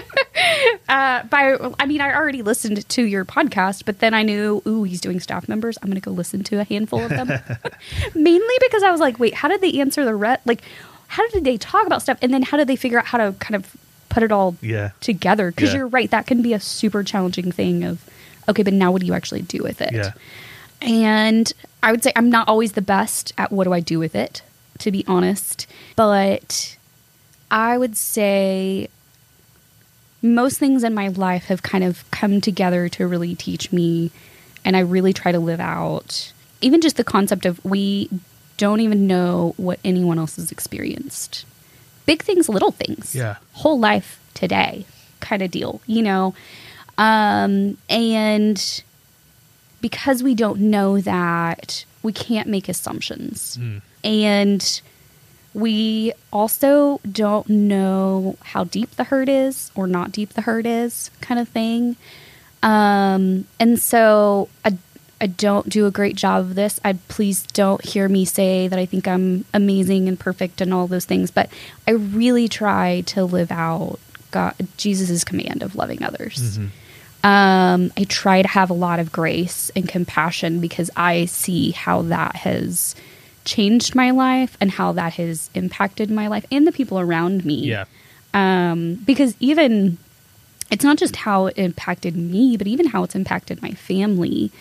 uh, by I mean, I already listened to your podcast, but then I knew, ooh, he's doing staff members. I'm going to go listen to a handful of them. Mainly because I was like, wait, how did they answer the ret? Like, how did they talk about stuff, and then how did they figure out how to kind of put it all Yeah. together because Yeah. you're right that can be a super challenging thing of okay but now what do you actually do with it Yeah. and i would say i'm not always the best at what do i do with it to be honest but i would say most things in my life have kind of come together to really teach me and i really try to live out even just the concept of we don't even know what anyone else has experienced. Big things little things. Yeah. whole life today kind of deal you know? Um and because we don't know that we can't make assumptions. And we also don't know how deep the hurt is or not deep the hurt is kind of thing. Um, and so I, I don't do a great job of this. I please don't hear me say that i think i'm amazing and perfect and all those things but i really try to live out god jesus' command of loving others. Um, I try to have a lot of grace and compassion because I see how that has changed my life and how that has impacted my life and the people around me. Yeah. Um, because even it's not just how it impacted me, but even how it's impacted my family.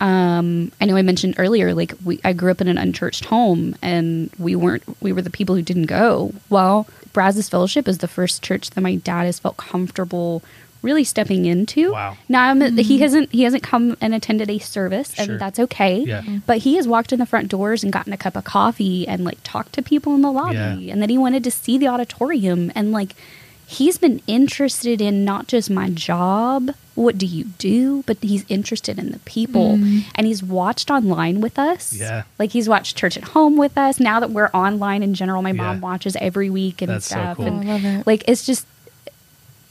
Um, I know I mentioned earlier, like we, I grew up in an unchurched home, and we weren't. We were the people who didn't go. Well, Brazos Fellowship is the first church that my dad has felt comfortable really stepping into. Wow. Now I'm, he hasn't he hasn't come and attended a service, and Sure. that's okay. Yeah. Mhm. But he has walked in the front doors and gotten a cup of coffee and like talked to people in the lobby, Yeah. and then he wanted to see the auditorium and like he's been interested in not just my job what do you do but he's interested in the people and he's watched online with us Yeah. like he's watched church at home with us now that we're online in general my mom watches every week and That's so stuff cool. and Oh, I love it. like it's just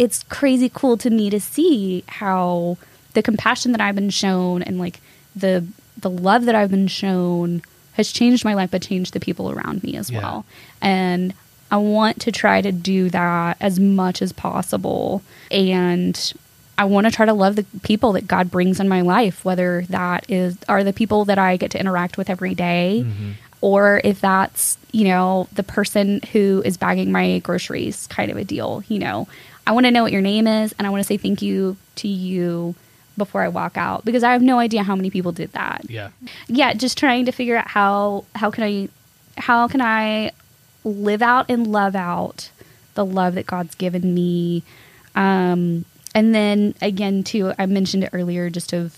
it's crazy cool to me to see how the compassion that I've been shown and like the the love that I've been shown has changed my life but changed the people around me as Yeah. well. And I want to try to do that as much as possible and I want to try to love the people that God brings in my life whether that is are the people that I get to interact with every day, mm-hmm. or if that's you know the person who is bagging my groceries kind of a deal you know i want to know what your name is and i want to say thank you to you before i walk out because i have no idea how many people did that Yeah. yeah just trying to figure out how how can i how can i live out and love out the love that god's given me um and then again too i mentioned it earlier just of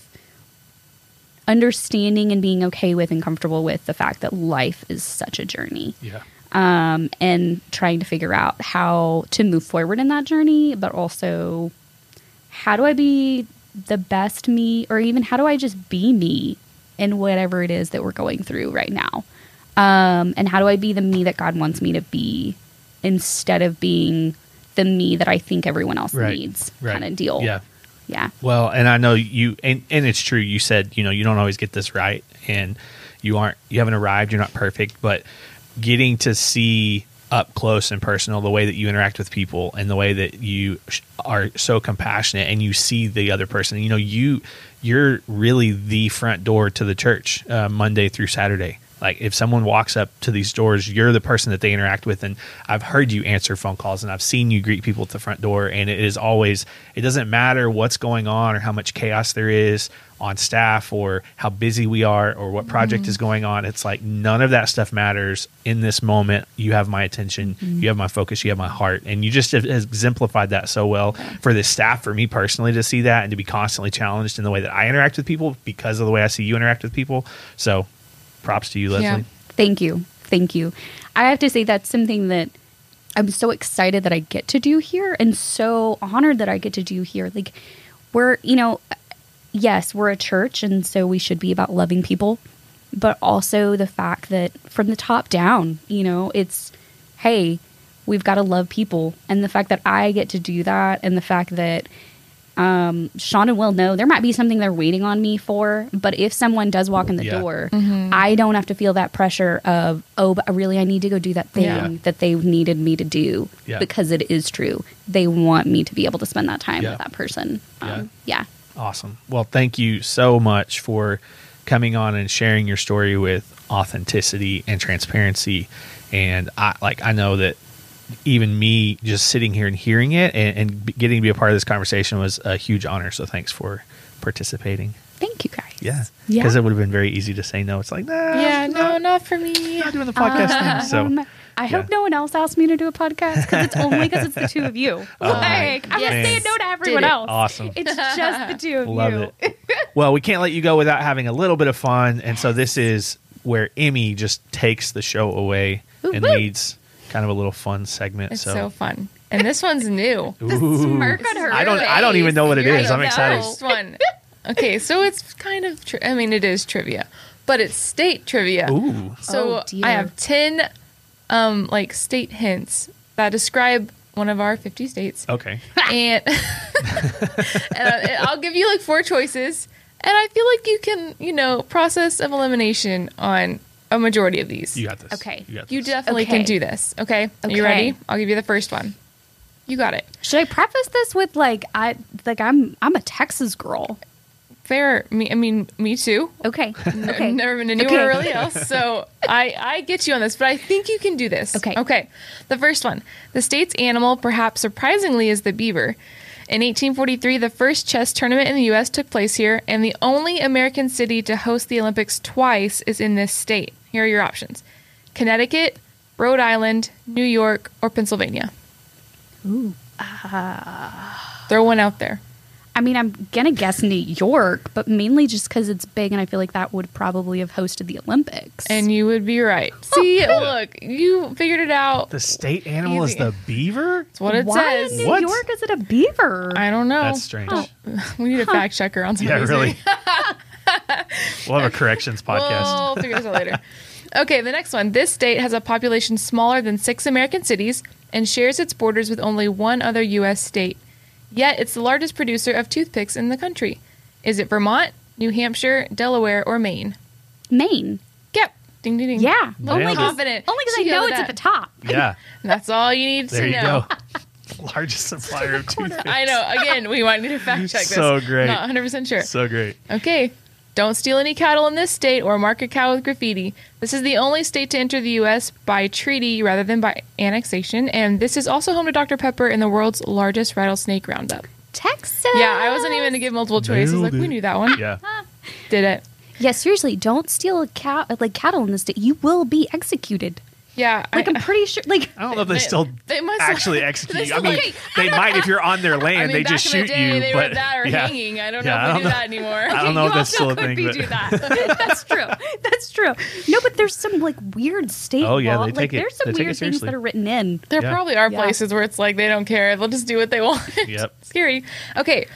understanding and being okay with and comfortable with the fact that life is such a journey Yeah. Um, and trying to figure out how to move forward in that journey, but also how do I be the best me, or even how do I just be me in whatever it is that we're going through right now? Um, and how do I be the me that God wants me to be instead of being the me that I think everyone else Right. needs Right. kind of deal? Yeah. Yeah. Well, and I know you, and, and it's true. You said, you know, you don't always get this right, and you aren't, you haven't arrived, you're not perfect, but getting to see up close and personal the way that you interact with people and the way that you are so compassionate and you see the other person, you know, you, you're really the front door to the church uh, Monday through Saturday. Like if someone walks up to these doors, you're the person that they interact with. And I've heard you answer phone calls and I've seen you greet people at the front door. And it is always, it doesn't matter what's going on or how much chaos there is on staff or how busy we are or what project mm-hmm. is going on. It's like none of that stuff matters in this moment. You have my attention, mm-hmm. you have my focus, you have my heart. And you just have exemplified that so well for this staff, for me personally to see that and to be constantly challenged in the way that I interact with people because of the way I see you interact with people. So props to you, Leslie. Yeah. Thank you. Thank you. I have to say that's something that I'm so excited that I get to do here and so honored that I get to do here. Like, we're, you know, yes, we're a church, and so we should be about loving people, but also the fact that from the top down, you know, it's, hey, we've got to love people. And the fact that I get to do that, and the fact that um, Sean and Will know there might be something they're waiting on me for, but if someone does walk in the Yeah. door, I don't have to feel that pressure of, oh, but really, I need to go do that thing Yeah. that they needed me to do Yeah. because it is true. They want me to be able to spend that time Yeah. with that person. Um, yeah. Awesome. Well, thank you so much for coming on and sharing your story with authenticity and transparency. And I like I know that even me just sitting here and hearing it and, and getting to be a part of this conversation was a huge honor. So thanks for participating. Thank you guys. Yeah, Yeah. because it would have been very easy to say no. It's like, nah, yeah, I'm no, not, not for me. not doing the podcast thing. So um, I hope yeah. no one else asked me to do a podcast because it's only because it's the two of you. like, I'm Yes. not saying no to everyone else. Awesome. It's just the two of Love you. it. well, we can't let you go without having a little bit of fun, and so this is where Emmy just takes the show away Woo, and woo. leads kind of a little fun segment. It's so, so fun. And this one's new. Ooh. smirk on her I don't. I don't even know what it You're is. the I'm excited. First one. Okay, so it's kind of. Tri- I mean, it is trivia, but it's state trivia. Ooh. Oh, so Oh. I have ten, um, like state hints that describe one of our fifty states, Okay. and and I- I'll give you like four choices, and I feel like you can, you know, process of elimination on a majority of these. You got this. Okay. You got You definitely Okay. can do this. Okay, are Okay. you ready? I'll give you the first one. You got it. Should I preface this with like I like I'm I'm a Texas girl. Fair. Me. I mean, me too. Okay. I've Okay. never been anywhere Okay. really else, so I I get you on this, but I think you can do this. Okay. Okay. The first one. The state's animal, perhaps surprisingly, is the beaver. In 1843, the first chess tournament in the U.S. took place here, and the only American city to host the Olympics twice is in this state. Here are your options: Connecticut, Rhode Island, New York, or Pennsylvania. Ooh. Throw one out there. I mean, I'm gonna guess New York, but mainly just because it's big, and I feel like that would probably have hosted the Olympics. And you would be right. See, look, you figured it out. The state animal Easy. is the beaver. That's what it why in says. New What? York is it a beaver? I don't know. That's strange. Oh, we need a fact checker on some Yeah, of these really. things. we'll have a corrections podcast. We'll figure this out later. Okay, the next one. This state has a population smaller than six American cities and shares its borders with only one other U.S. state. Yet it's the largest producer of toothpicks in the country. Is it Vermont, New Hampshire, Delaware, or Maine? Maine. Yep. Ding, ding, ding. Yeah. Nailed Only it. because Confident. only 'cause She I know got it's that. at the top. Yeah, That's all you need there to you know. go. Largest supplier of toothpicks. I know. Again, we might need to fact check this. So great. Not 100% sure. So great. Okay. Don't steal any cattle in this state or mark a cow with graffiti. This is the only state to enter the U.S. by treaty rather than by annexation, and this is also home to Dr. Pepper and the world's largest rattlesnake roundup. Texas. Yeah, I wasn't even to give multiple choices. Nailed Like we knew that one. Yeah. Did it? Yeah, seriously, don't steal a cow like cattle in the state. You will be executed. Yeah. Like I, am pretty sure. Like I don't know if they, They- still they must- actually they execute. you. I mean, like- they might if you're on their I land. mean, they back just in shoot the day, you. they but were that or yeah. hanging. I don't Yeah, know I if we don't know. that anymore. I don't know you if that's also still a thing. but- do that. That's true. That's true. No, but there's some like weird state Oh, yeah, law. they like take it- there's some they weird things that are written in. There Yeah. probably are places where it's like they don't care. They'll just do what they want. Yep. Scary. Okay.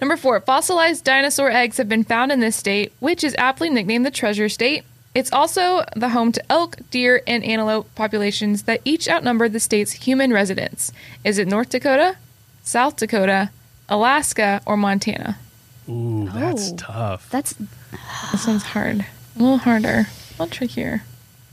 Number four, fossilized dinosaur eggs have been found in this state, which is aptly nicknamed the Treasure State. It's also the home to elk, deer, and antelope populations that each outnumber the state's human residents. Is it North Dakota, South Dakota, Alaska, or Montana? Ooh, that's Oh. tough. That's This one's hard. A little harder. A little trickier.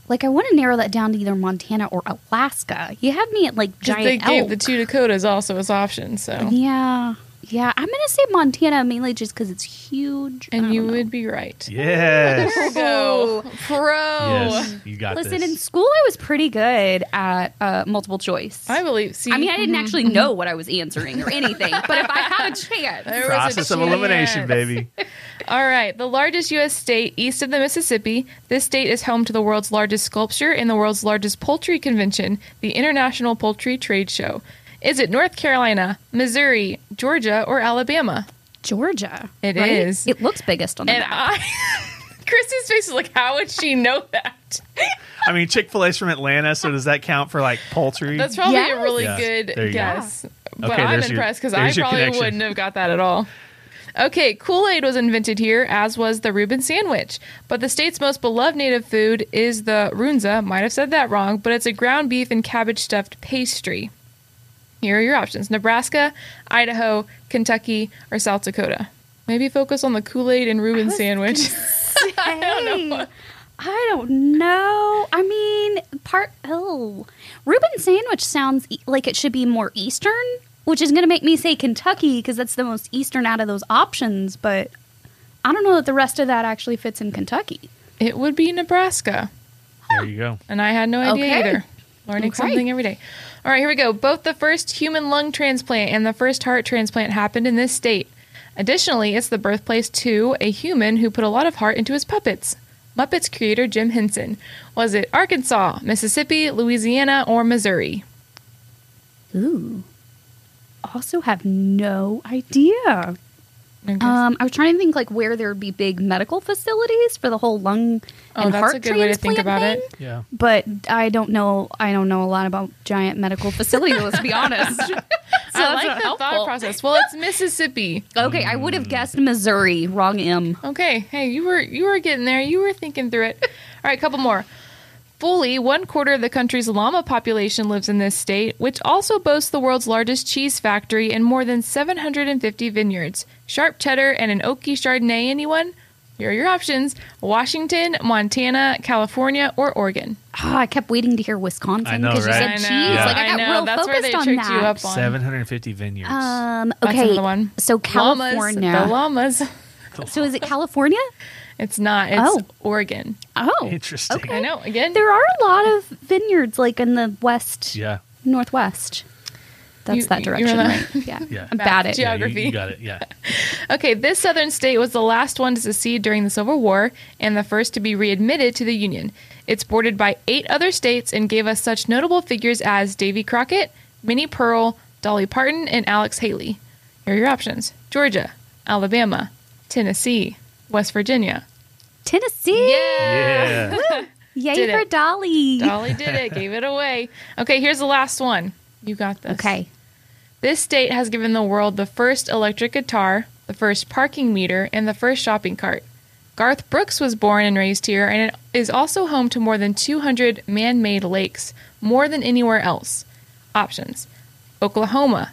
like I want to narrow that down to either Montana or Alaska. You have me at like Just giant they gave the two Dakotas also as options, so. yeah, yeah. I'm gonna say Montana mainly just because it's huge. And you know. would be right. Yes. There we go. Pro. yes. You got Listen, in school I was pretty good at uh, multiple choice. I believe. See, I mean, I didn't actually know what I was answering or anything, but if I had a chance, There was a Process of elimination, baby. All right, the largest U.S. state east of the Mississippi. This state is home to the world's largest sculpture and the world's largest poultry convention, the International Poultry Trade Show. Is it North Carolina, Missouri, Georgia, or Alabama? Georgia. It It is. is. It looks biggest on the And map. I, Chris's face is like, how would she know that? I mean, Chick Fil A's from Atlanta, so does that count for like poultry? That's probably Yes. a really Yeah, good there you go. guess. But Okay, I'm there's your- impressed because I there's your probably connection. wouldn't have got that at all. Okay, Kool Aid was invented here, as was the Reuben sandwich. But the state's most beloved native food is the runza. Might have said that wrong, but it's a ground beef and cabbage stuffed pastry. Here are your options Nebraska, Idaho, Kentucky, or South Dakota. Maybe focus on the Kool Aid and Reuben sandwich. I don't know. I don't know. I mean, part oh, Reuben sandwich sounds e- like it should be more eastern, which is going to make me say Kentucky because that's the most eastern out of those options. But I don't know that the rest of that actually fits in Kentucky. it would be Nebraska. there you go. And I had no idea Okay. either. Learning Okay. something every day. All right, here we go. Both the first human lung transplant and the first heart transplant happened in this state. Additionally, it's the birthplace to a human who put a lot of heart into his puppets. Muppets creator Jim Henson. Was it Arkansas, Mississippi, Louisiana, or Missouri? Ooh. Also have no idea. Okay. Um, I was trying to think like where there would be big medical facilities for the whole lung Oh, and that's heart a good way to think transplant about thing. it. Yeah. But I don't know. I don't know a lot about giant medical facilities. let's be honest. So I like the helpful. thought process. Well, it's Mississippi. Okay, I would have guessed Missouri. Wrong M. Okay, hey, you were you were getting there. You were thinking through it. All right, couple more. Fully one quarter of the country's llama population lives in this state, which also boasts the world's largest cheese factory and more than 750 vineyards. Sharp cheddar and an oaky Chardonnay. Anyone? Here are your options: Washington, Montana, California, or Oregon. Ah, I kept waiting to hear Wisconsin know, because right? you I said know. cheese. Yeah. Like I got I know. real That's where focused they on tricked that. you up on. 750 vineyards. Um, That's okay, another one. so California. Llamas, the llamas. So is it California? It's not. It's Oh. Oregon. Oh, Interesting. okay. I know. Again, There are a lot of vineyards like in the west, Yeah. northwest. That's You- that direction, right? Yeah, Yeah. I'm bad at Yeah. it. Yeah, you, Geography. you got it. Yeah. Okay, this southern state was the last one to secede during the Civil War and the first to be readmitted to the Union. It's bordered by eight other states and gave us such notable figures as Davy Crockett, Minnie Pearl, Dolly Parton, and Alex Haley. Here are your options Georgia, Alabama, Tennessee, West Virginia. Tennessee. Yeah. Yay Did for it. Dolly. Dolly did it, gave it away. Okay, here's the last one. You got this. Okay. This state has given the world the first electric guitar, the first parking meter, and the first shopping cart. Garth Brooks was born and raised here, and it is also home to more than 200 man made lakes, more than anywhere else. Options Oklahoma,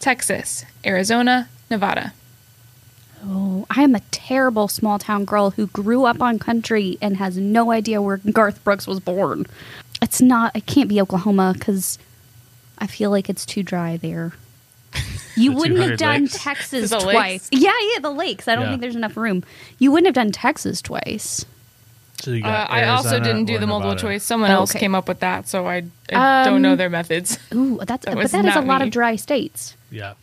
Texas, Arizona, Nevada. Oh, I am a terrible small town girl who grew up on country and has no idea where Garth Brooks was born. It's not. It can't be Oklahoma because I feel like it's too dry there. You The wouldn't have done lakes? Texas twice. lakes? Yeah, yeah, the lakes. I don't Yeah. think there's enough room. You wouldn't have done Texas twice. So you Uh, I also didn't do the multiple Nevada. choice. Someone else Okay. came up with that, so I, I don't Um, know their methods. Ooh, that's That but that is a not lot me. of dry states. Yeah.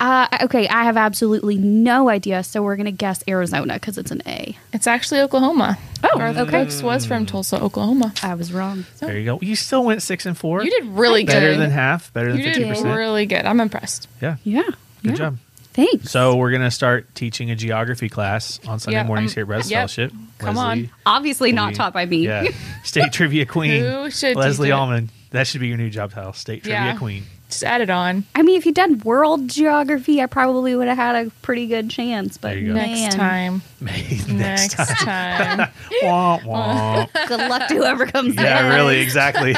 Uh, okay, I have absolutely no idea, so we're gonna guess Arizona because it's an A. It's actually Oklahoma. Oh, Garth okay. Brooks was from Tulsa, Oklahoma. I was wrong. There you go. You still went six and four. You did really good. better than half. Better than fifty percent. really good. I'm impressed. Yeah. Yeah. Good yeah. job. Thanks. So we're gonna start teaching a geography class on Sunday Yeah, mornings um, here at Brazos yep. Fellowship. Come Leslie, Obviously not taught by me. Yeah. State trivia queen. Who should Leslie teach? Allman. That should be your new job title. State trivia Yeah. queen. Just add it on I mean, if you'd done world geography, I probably would have had a pretty good chance. But go. man, next time. Next next time. time. wah, wah. good luck to whoever comes. yeah, next. really, exactly.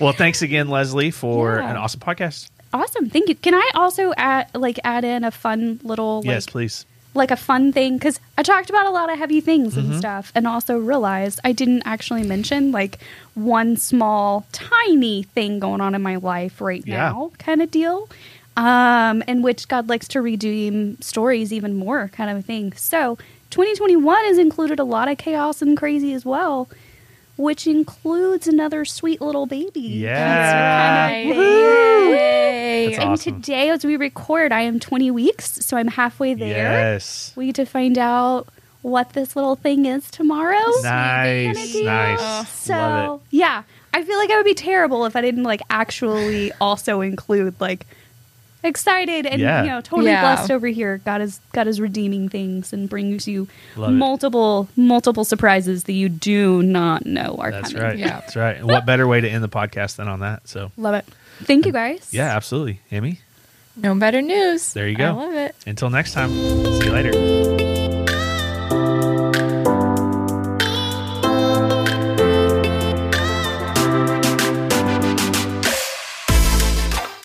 well, thanks again, Leslie, for Yeah. an awesome podcast. Awesome, thank you. Can I also add like add in a fun little like yes, please. Like a fun thing because I talked about a lot of heavy things Mm-hmm. and stuff, and also realized I didn't actually mention like one small, tiny thing going on in my life right Yeah. now, kind of deal. Um, in which God likes to redeem stories even more, kind of a thing. So, 2021 has included a lot of chaos and crazy as well, which includes another sweet little baby. Yeah. Kind of Yay. thing. That's And today, as we record, I am 20 weeks, so I'm halfway there. Yes. We get to find out what this little thing is tomorrow. Nice. Nice. So Love it. yeah, I feel like I would be terrible if I didn't like actually also include like excited and Yeah. you know totally Yeah. blessed over here. God is God is redeeming things and brings you Love it. multiple multiple surprises that you do not know are That's coming. right. Yeah. That's right. And what better way to end the podcast than on that? So, Love it. Thank you guys. yeah, absolutely. Amy, No better news. There you go. I love it. until next time, see you later.